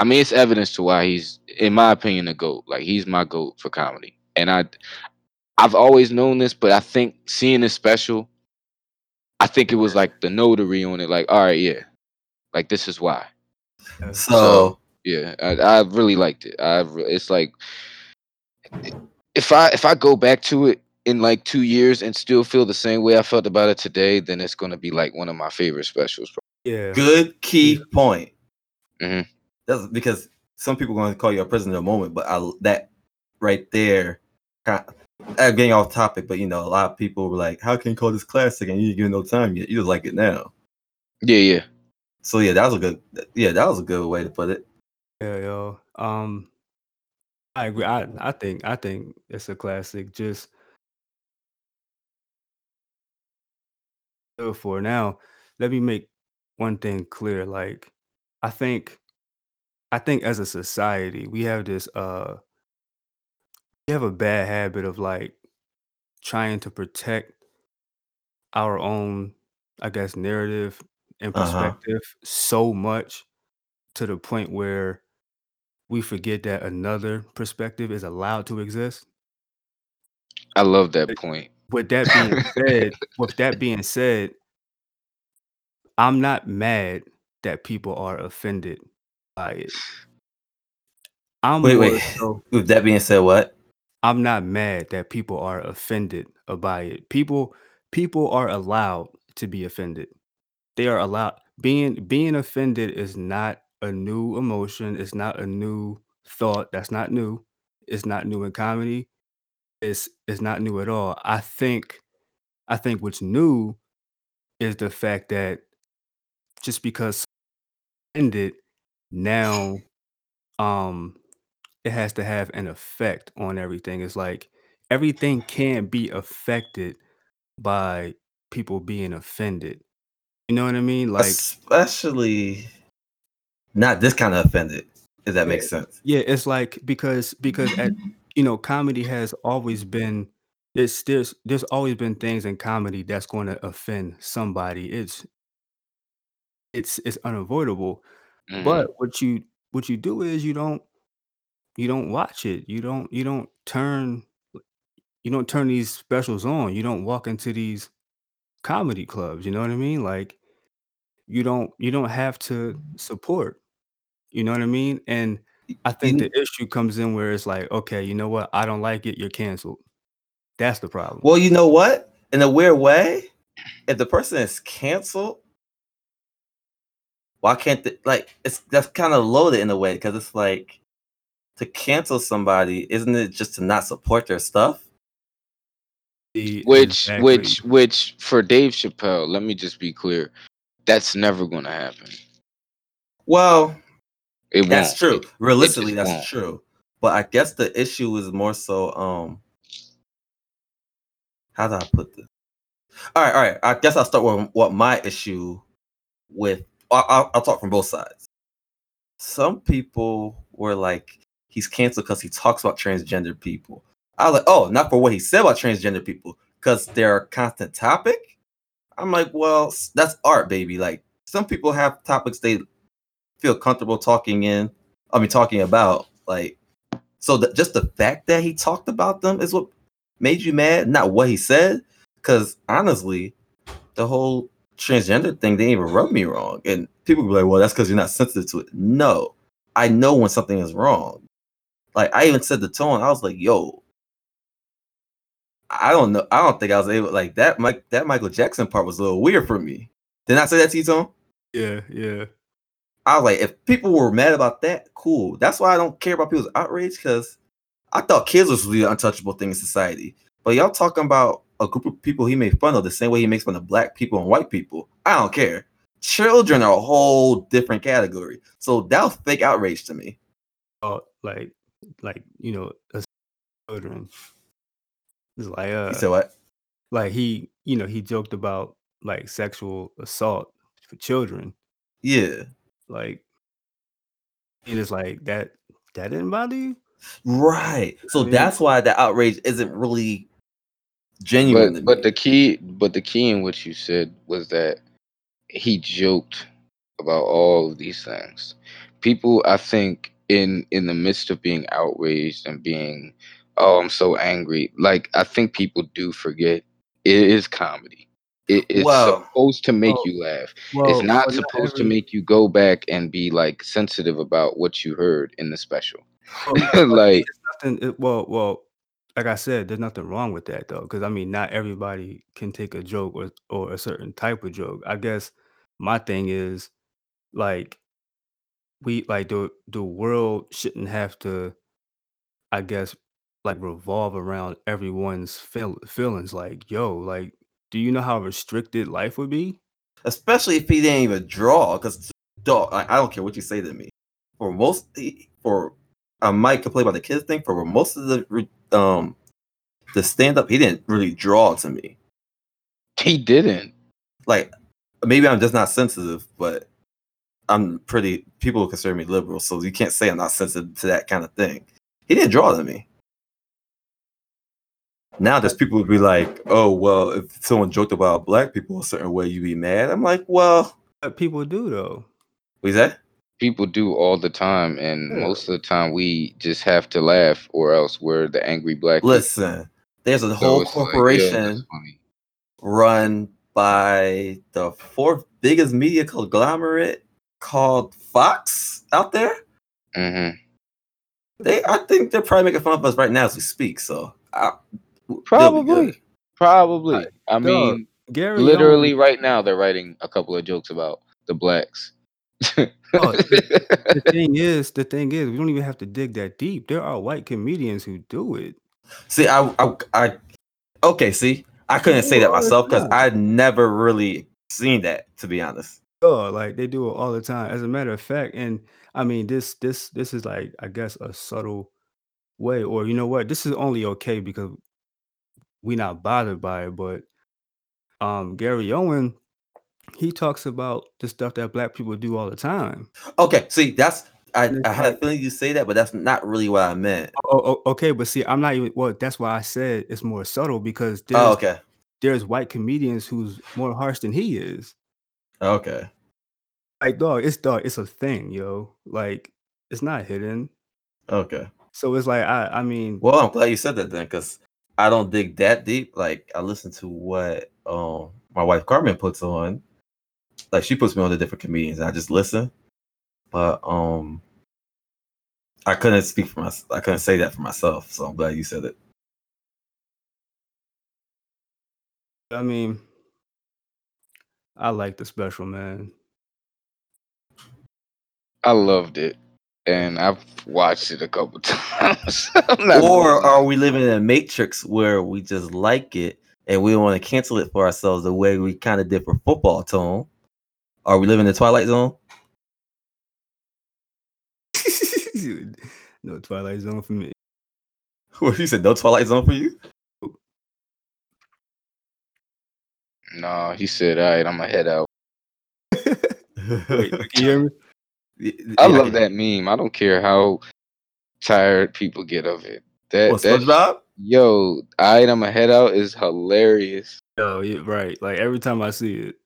I mean, it's evidence to why he's, in my opinion, a GOAT. Like, he's my GOAT for comedy. And I I've always known this, but I think seeing this special, I think it was, like, the notary on it, like, "Alright, yeah. Like, this is why." So, So yeah, I I really liked it. I've it's like if I if I go back to it in, like, 2 years and still feel the same way I felt about it today, then it's gonna be, like, one of my favorite specials. Yeah. good key Yeah. point. Mhm. That's because some people are going to call you a prisoner of the moment, but I that right there, kind uh, getting off topic, but you know, a lot of people were like, "How can you call this classic?" And you didn't give it no time yet. You just like it now. Yeah, yeah. So yeah, that was a good. Yeah, that was a good way to put it. Yeah, yo. Um, I agree. I I think I think it's a classic. Just good for now. Let me make one thing clear. Like, I think, I think as a society, we have this. Uh, we have a bad habit of like trying to protect our own, I guess, narrative and Uh huh. perspective so much to the point where we forget that another perspective is allowed to exist. I love that point. with that being said [laughs] with that being said I'm not mad that people are offended by it. I'm Wait, wait. so [laughs] With that being said, what? I'm not mad that people are offended by it. People people are allowed to be offended. They are allowed being being offended is not a new emotion, it's not a new thought, that's not new. It's not new in comedy. It's it's not new at all. I think I think what's new is the fact that just because ended now um it has to have an effect on everything. It's like everything can be affected by people being offended. You know what I mean? Like especially not this kind of offended. If that makes sense. yeah, it's like because because at you know, comedy has always been there's there's there's always been things in comedy that's going to offend somebody. It's it's it's unavoidable. Hmm But what you what you do is you don't you don't watch it. You don't you don't turn you don't turn these specials on. You don't walk into these comedy clubs, you know what I mean? Like you don't you don't have to support, you know what I mean? And I think the issue comes in where it's like, okay, you know what? I don't like it, you're canceled. That's the problem. well, you know what? In a weird way, if the person is canceled, why can't they like it's that's kind of loaded in a way because it's like to cancel somebody, isn't it just to not support their stuff? Which, exactly. which, which, for Dave Chappelle, let me just be clear, that's never going to happen. Well, It that's won't. true. Realistically, that's won't. true. But I guess the issue is more so um how do I put this? All right, all right. I guess I'll start with what my issue with. I'll, I'll, talk from both sides. Some people were like, he's canceled because he talks about transgender people. I was like, oh, not for what he said about transgender people, because they're a constant topic. I'm like, well, that's art, baby. Like, some people have topics they feel comfortable talking in. I mean, talking about. Like, so the, just the fact that he talked about them is what made you mad, not what he said. Because honestly, the whole transgender thing didn't even rub me wrong. And people be like, well, that's because you're not sensitive to it. No, I know when something is wrong. Like I even said the tone, I was like, yo, I don't know. I don't think I was able like that. Mike that Michael Jackson part was a little weird for me. Did I say that to you, Tone? Yeah, yeah. I was like, if people were mad about that, cool. That's why I don't care about people's outrage because I thought kids was really untouchable thing in society. But y'all talking about a group of people he made fun of the same way he makes fun of black people and white people. I don't care. Children are a whole different category. So that was fake outrage to me. Oh, like like, you know, children. It's like uh You said what? like he, you know, he joked about like sexual assault for children. Yeah. Like and it's like that that didn't bother you? Right. So Yeah. that's why the outrage isn't really genuine. But but the key but the key in what you said was that he joked about all of these things. People I think in in the midst of being outraged and being oh I'm so angry, like I think people do forget it is comedy. It, it's supposed to make you laugh. It's not well, supposed to make you go back and be like sensitive about what you heard in the special. [laughs] like it's nothing it, well well like I said, there's nothing wrong with that though, because I mean, not everybody can take a joke or or a certain type of joke. I guess my thing is like we like the the world shouldn't have to, I guess, like revolve around everyone's feel, feelings. Like, yo, like, do you know how restricted life would be? especially if he didn't even draw. Because dog, I, I don't care what you say to me. For most, for I might complain about the kids thing. but most of the um the stand up, he didn't really draw to me. he didn't. Like maybe I'm just not sensitive, but I'm pretty. People consider me liberal, so you can't say I'm not sensitive to that kind of thing. He didn't draw to me. Now there's people would be like, "Oh well, if someone joked about black people a certain way, you'd be mad." I'm like, "Well, But people do though. what is that?" People do all the time and Yeah. most of the time we just have to laugh or else we're the angry black people. Listen, there's a So whole it's like, yeah, corporation run by the fourth biggest media conglomerate called Fox out there. Mhm. They, I think they're probably making fun of us right now as we speak. So, I, Probably. Probably. I Dog, mean, Gary literally Oldman- right now they're writing a couple of jokes about the blacks. Oh, [laughs] the, the thing is, the thing is, we don't even have to dig that deep. There are white comedians who do it. See, I, I, I okay. See, I couldn't say that myself because. I'd never really seen that, to be honest. Oh, like they do it all the time. As a matter of fact, and I mean this this this is like I guess a subtle way, or you know what? This is only okay because we not bothered by it. But um Gary Owen, he talks about the stuff that black people do all the time. Okay, see, that's I, I had a feeling you say that, but that's not really what I meant. Oh, oh, okay, but see, I'm not even well, that's why I said it's more subtle because there's Oh, okay, there's white comedians who's more harsh than he is. okay. Like dog, it's dog, it's a thing, yo. Like it's not hidden. Okay. So it's like I I mean Well, I'm glad you said that then, because I don't dig that deep. Like I listen to what um my wife Carmen puts on. Like she puts me on the different comedians, and I just listen. But um, I couldn't speak for myself. I couldn't say that for myself. So I'm glad you said it. I mean, I like the special man. I loved it, and I've watched it a couple [laughs] times. Or are we living in a matrix where we just like it and we want to cancel it for ourselves the way we kind of did for football tone? Are we living in the twilight zone? [laughs] no Twilight Zone for me. [laughs] What you said? No twilight zone for you? No, he said, "All right, I'm gonna head out." [laughs] Wait, you hear me? I love that meme. I don't care how tired people get of it. That, What, that SpongeBob? yo, all right, I'm gonna head out is hilarious. Oh, yeah, right. Like every time I see it.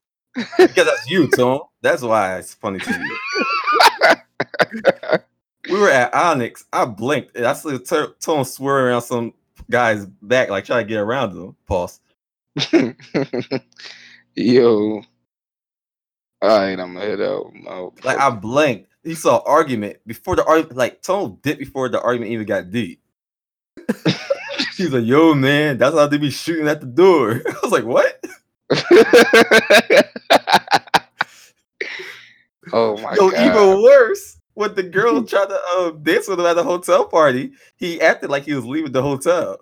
Because that's you, Tom. That's why it's funny to you. [laughs] we were at Onyx. I blinked. I saw T- Tom swearing around some guy's back, like trying to get around him. Pause. [laughs] yo, all right, I'm gonna head out. Like I blinked. He saw argument before the argument. Like Tom did before the argument even got deep. [laughs] She's like, "Yo, man, that's how they be shooting at the door." I was like, "What?" [laughs] oh my Yo, god. even worse. When the girl tried to um, dance with him at the hotel party, he acted like he was leaving the hotel.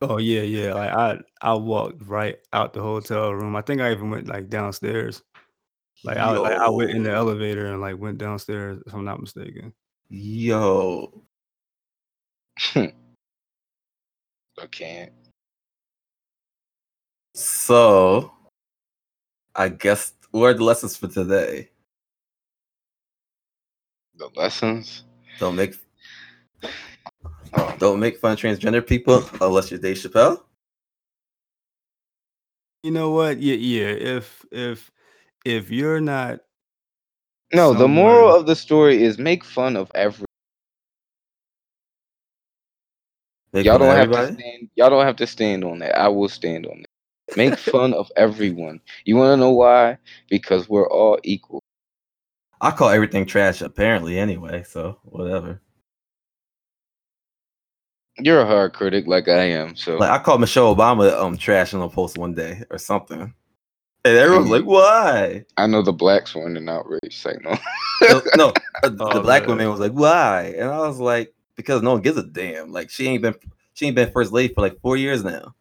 Oh yeah, yeah. Like I I walked right out the hotel room. I think I even went like downstairs. Like I like I went in the elevator and like went downstairs, if I'm not mistaken. Yo, [laughs] I can't. so I guess what are the lessons for today? The lessons. Don't make Oh, don't make fun of transgender people unless you're Dave Chappelle. You know what? Yeah, yeah. If if if you're not no, the moral of the story is make fun of every. Y'all don't have to stand. Y'all don't have to stand on that. I will stand on that. Make fun of everyone. You want to know why? Because we're all equal. I call everything trash apparently anyway, so whatever. You're a hard critic, like I am. So Like I called Michelle Obama um trash on a post one day or something. And everyone's like, why? I know the blacks weren't an outrage. Like no. no, no, uh, [laughs] the Oh, black man. woman was like, why? And I was like, because no one gives a damn. Like she ain't been she ain't been first lady for like four years now.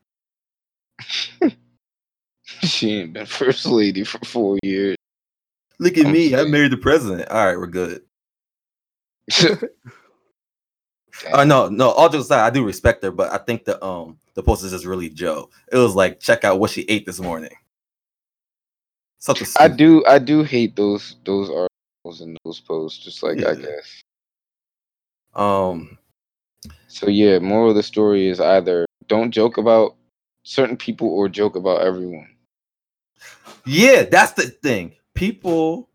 [laughs] she ain't been first lady for four years. Look at I'm me, I married the president. All right, we're good. [laughs] Uh, no, no. All jokes aside, I do respect her, but I think the um the post is just really Joe. It was like, check out what she ate this morning. Something. I stupid. do. I do hate those those articles and those posts. Just like I guess. Um, So yeah, moral of the story is either don't joke about certain people or joke about everyone. yeah, that's the thing. People,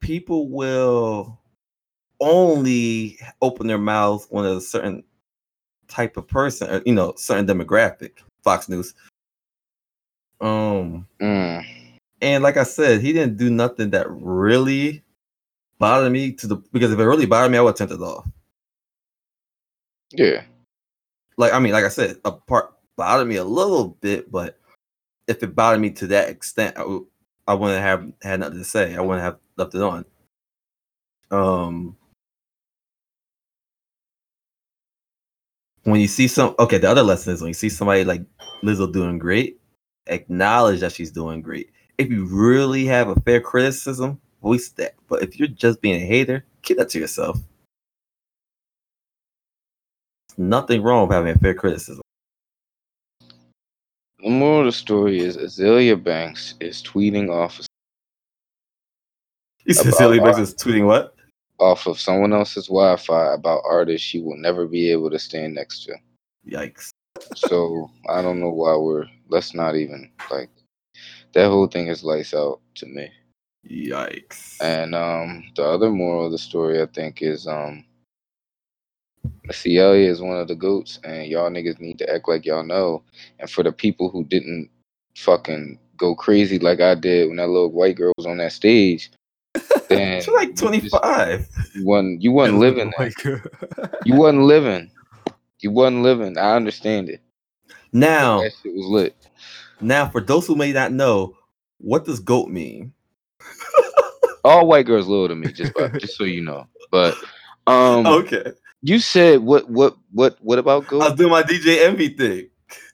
people will only open their mouths when a certain type of person, or, you know, certain demographic. Fox News. Um, Mm. and like I said, he didn't do nothing that really bothered me to the because if it really bothered me, I would have turned it off. Yeah. like I mean, like I said, a part bothered me a little bit, but if it bothered me to that extent, I, w- I wouldn't have had nothing to say. I wouldn't have left it on. Um, when you see some, okay, the other lesson is when you see somebody like Lizzo doing great, acknowledge that she's doing great. If you really have a fair criticism, voice that. But if you're just being a hater, keep that to yourself. Nothing wrong with having a fair criticism. The moral of the story is Azealia Banks is tweeting off You said About Banks is tweeting what? off of someone else's Wi-Fi about artists she will never be able to stand next to. Yikes. So I don't know why we're. Let's not even like that whole thing is lights out to me. Yikes. And um, the other moral of the story, I think, is um, Celia is one of the goats, and y'all niggas need to act like y'all know. And for the people who didn't fucking go crazy like I did when that little white girl was on that stage, [laughs] then She's like 25. You wasn't you wasn't living. Like, [laughs] You wasn't living. You wasn't living. I understand it. Now, That shit was lit. now for those who may not know, what does goat mean? All white girls little to me, just by, [laughs] just so you know. But um, Okay. You said what what what what about gold? I was doing my DJ Envy thing.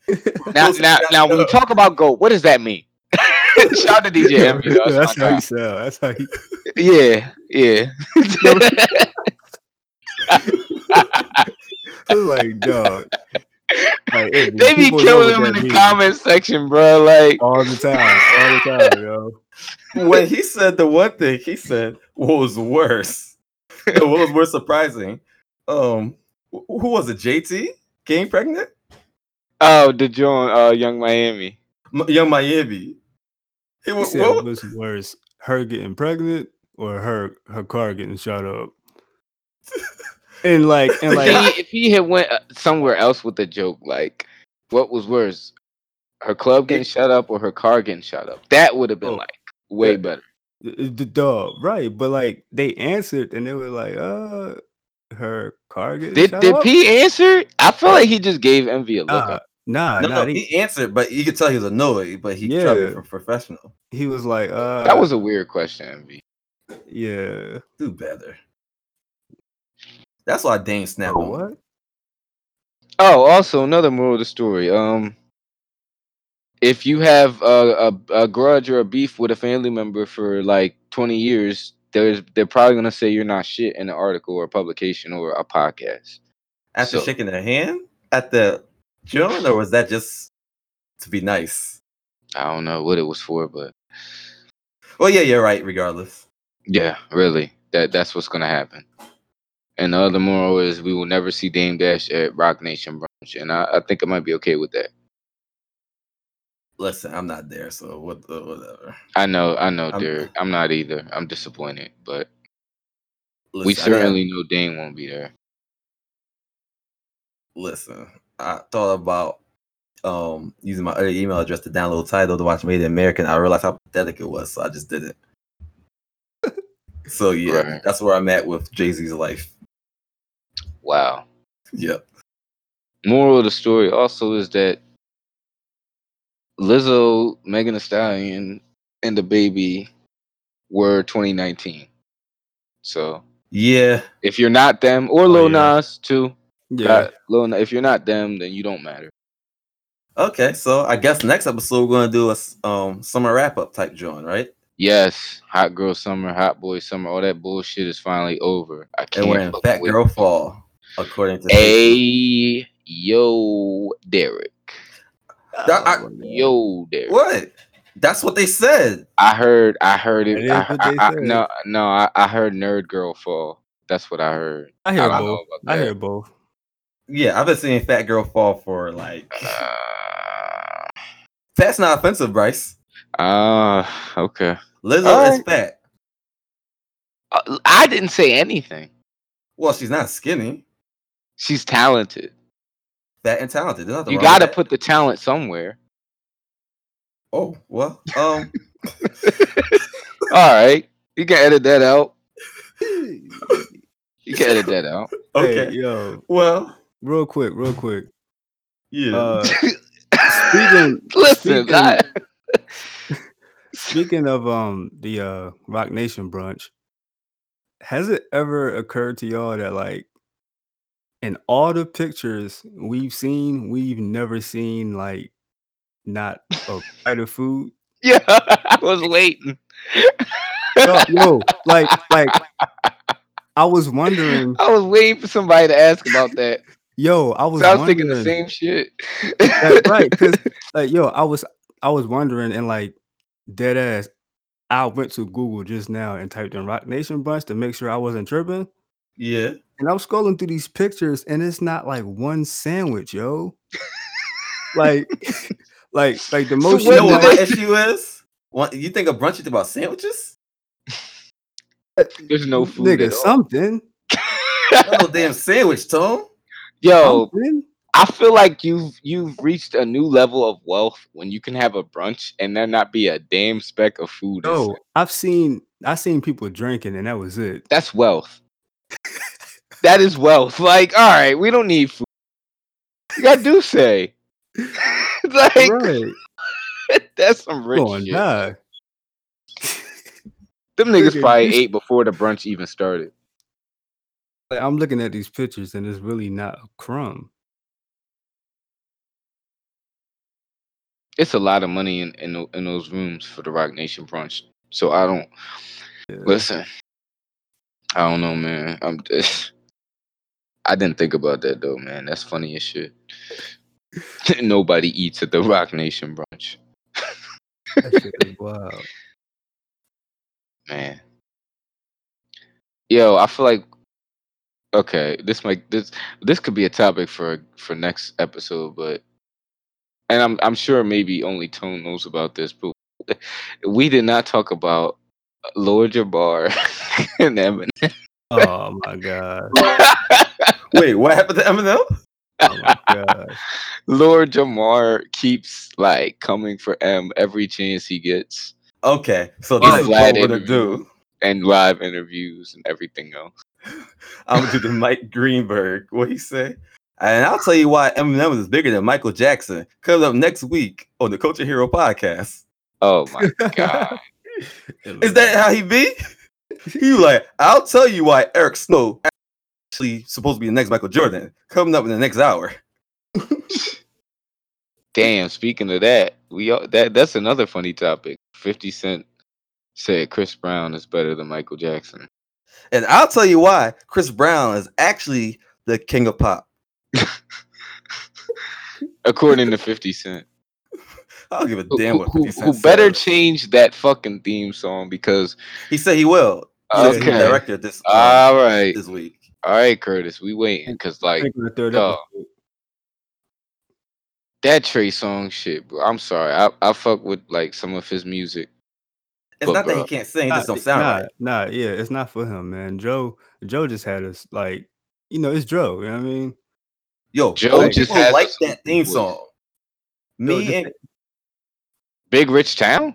[laughs] Now now now when know. you talk about goat, what does that mean? [laughs] Shout out to DJ Envy. though, That's that's how guy. he sound. That's how he. Yeah, yeah. [laughs] Like, dog. Like, hey, they be killing him in the means. comment section, bro. Like, all the time, all the time, yo. when he said the one thing, he said what was worse. what was more surprising? Um, who was it? JT getting pregnant? oh, the John, uh, Yung Miami. M- Yung Miami. It was said what- what's worse, her getting pregnant or her her car getting shot up? [laughs] And like, and If like, he, if he had went uh, somewhere else with the joke, like, what was worse, her club getting shut up or her car getting shut up? That would have been Oh, like way yeah. better. the the dog, right? But like, they answered and they were like, uh, her car getting Did shot did up? P answer? I feel like he just gave Envy a look. Nah, nah, no, nah. no, he, he answered, but you could tell he was annoyed, but he tried to Yeah. be pro- professional. he was like, uh, That was a weird question, Envy. yeah. Do better. That's why Dame snapped Oh, what? Oh, also another moral of the story. Um, if you have a, a, a grudge or a beef with a family member for like twenty years, there's they're probably gonna say you're not shit in an article or a publication or a podcast. After So- shaking their hand at the joint, or was that just to be nice? I don't know what it was for, but Well, yeah, you're right. Regardless, yeah, really, that that's what's gonna happen. And the other moral is we will never see Dame Dash at Roc Nation brunch, and I, I think I might be okay with that. Listen, I'm not there, so what? uh, whatever. I know, I know, I'm- Derek. I'm not either. I'm disappointed, but Listen, we certainly know Dame won't be there. listen. I thought about um using my other email address to download Tidal to watch Made in America. and I realized how pathetic it was, so I just didn't. [laughs] so yeah, Right. that's where I'm at with Jay Z's life. Wow. Yep. moral of the story also is that Lizzo, Megan Thee Stallion, and the baby were 2019. So Yeah. if you're not them, or Lil yeah. Nas too, Yeah. got Lil Nas, if you're not them, then you don't matter. Okay, so I guess next episode we're gonna do a um summer wrap up type joint, right? Yes, hot girl summer, hot boy summer, all that bullshit is finally over. I can't And we're in Fat. Girl Fall, according to. Hey, yo, Derek. That- I- my God. Yo, Derek. What? That's what they said. I heard. I heard it. it. is I, what I- I- no, no. I, I heard Nerd Girl fall. That's what I heard. I hear don't both. I hear both. Yeah, I've been seeing Fat Girl Fall for like. Uh, Fat's not offensive, Bryce. uh okay. Lizzo is Alright. fat. Uh, I didn't say anything. Well, she's not skinny. She's talented. Fat and talented. There's nothing You got to put the talent somewhere. Oh well. Um. [laughs] All right, you can edit that out. [laughs] You can edit that out. okay. Hey, yo, Well. real quick, real quick. Yeah. Uh, [laughs] speaking Listen, speaking- I, speaking of um the uh Roc Nation brunch, has it ever occurred to y'all that like in all the pictures we've seen, we've never seen like not a bite of food? [laughs] Yeah, I was waiting. Yo, yo, [laughs] like like I was wondering, I was waiting for somebody to ask about that. yo, I was, 'Cause I was thinking the same shit. That- right, because [laughs] like yo, I was I was wondering and like dead ass. I went to Google just now and typed in Roc Nation Bunch to make sure I wasn't tripping. Yeah. And I'm scrolling through these pictures and it's not like one sandwich, yo. like, [laughs] like, like the most You what know what my issue is? What you think a brunch is about sandwiches? [laughs] There's no food nigga at all. something. Not no damn sandwich, Tom. Yo, something. I feel like you've you've reached a new level of wealth when you can have a brunch and there not be a damn speck of food. in No, sight. I've seen I've seen people drinking and that was it. That's wealth. That is wealth. Like, all right, we don't need food. You got do say. [laughs] like right. [laughs] that's some rich Go on, shit. die. Them niggas probably you- ate before the brunch even started. Like, I'm looking at these pictures and it's really not a crumb. It's a lot of money in in, in those rooms for the Roc Nation brunch. So I don't Yeah. listen. I don't know, man. I'm just. [laughs] I didn't think about that though, man. That's funny as shit. [laughs] Nobody eats at the Roc Nation brunch, That shit is [laughs] wild. man. Yo, I feel like okay, this might this this could be a topic for for next episode, but and I'm I'm sure maybe only Tone knows about this, but we did not talk about Lord Jamar [laughs] and Eminem. Oh my god. [laughs] Wait, what happened to Eminem? Oh my god. Lord Jamar keeps like coming for Em every chance he gets, Okay, so this is what we're gonna do. and live interviews and everything else. [laughs] I'm gonna do the Mike Greenberg. What he say? And I'll tell you why Eminem is bigger than Michael Jackson. Coming up next week on the Culture Hero podcast. Oh my god! [laughs] Is that how he be? [laughs] He like, I'll tell you why Eric Snow actually supposed to be the next Michael Jordan. Coming up in the next hour. [laughs] Damn. Speaking of that, we all, that that's another funny topic. Fifty Cent said Chris Brown is better than Michael Jackson. And I'll tell you why Chris Brown is actually the king of pop. According to Fifty Cent, I don't give a who, damn what who, 50 who better says. change that fucking theme song because He said he will. He's the okay, director this um, all right, this week. all right, Curtis, we waiting because like Think third dog. that Trey Songz shit, bro. I'm sorry, I I fuck with like some of his music. It's But, not that he can't sing; he just don't sound nah, right. nah, yeah, it's not for him, man. Joe, Joe just had us like, you know, it's Joe. You know what I mean? Yo, Joe Joe just has like that theme song. Me just- and Big Rich Town,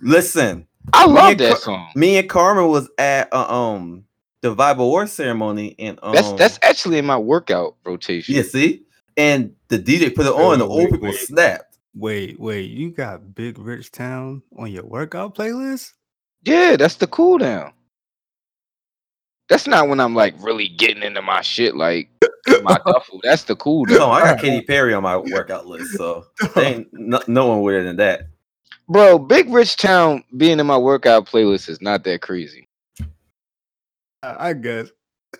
listen, I love that Car- song. me and Carmen was at uh, um the Bible Award ceremony, and um, That's that's actually in my workout rotation. yeah. See, and the DJ put it on, and the old wait, people wait. snapped. Wait, wait, you got Big Rich Town on your workout playlist? Yeah, that's the cool down. That's not when I'm like really getting into my shit, like my [laughs] duffel. That's the cool No, I got Katy Perry on my workout list, so ain't no, no one weirder than that. bro. Big Rich Town being in my workout playlist is not that crazy. I, I guess.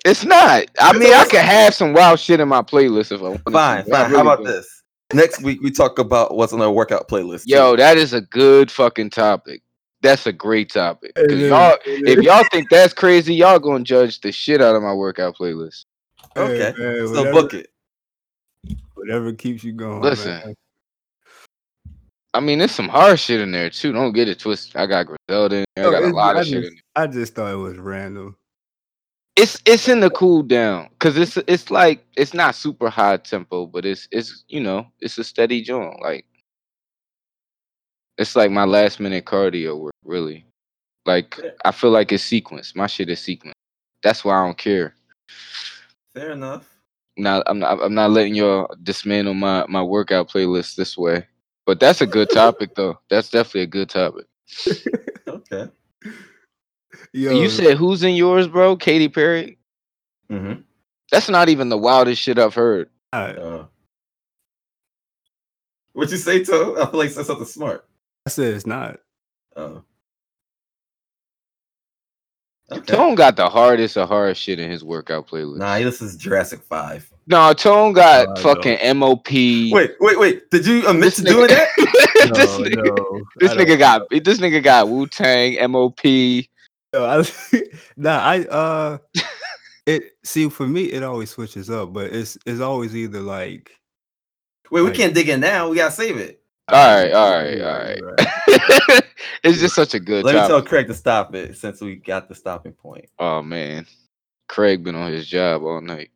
It's not. I mean, I could have some wild shit in my playlist if I wanted to, Fine, but fine. really How about don't. this? Next week we talk about what's on our workout playlist. too. Yo, that is a good fucking topic. That's a great topic. 'Cause It is, y'all, if y'all think that's crazy, y'all gonna judge the shit out of my workout playlist. okay. Hey, man, so whatever, book it. whatever keeps you going. Listen, man. I mean, there's some hard shit in there too. Don't get it twisted. I got Griselda in there. I got a it's- lot I of shit just- in there. I just thought it was random. It's it's in the cool down because it's it's like it's not super high tempo, but it's it's you know it's a steady joint. Like it's like my last minute cardio work, really. Like I feel like it's sequence. My shit is sequence. That's why I don't care. Fair enough. Now I'm not I'm not letting y'all dismantle my my workout playlist this way. But that's a good topic though. That's definitely a good topic. [laughs] Okay. Yo, You said who's in yours, bro? Katy Perry. Mm-hmm. That's not even the wildest shit I've heard. I, Uh, what you say, Toe? I feel like you said something smart. I said it's not. Oh. Okay. Tone got the hardest of hard shit in his workout playlist. Nah, this is Jurassic Five. no, Tone got Nah, fucking MOP. Wait, wait, wait. Did you admit This to doing nigga- that? [laughs] [laughs] this No, nigga, no, this nigga got this nigga got Wu Tang, MOP. No, I, [laughs] nah, I uh, it see for me it always switches up, but it's it's always either like. Wait, we can't dig in now. We gotta save it. All right, all right, all right, right. [laughs] it's just such a good Let me job. tell Craig to stop it since we got the stopping point. Oh man, Craig been on his job all night.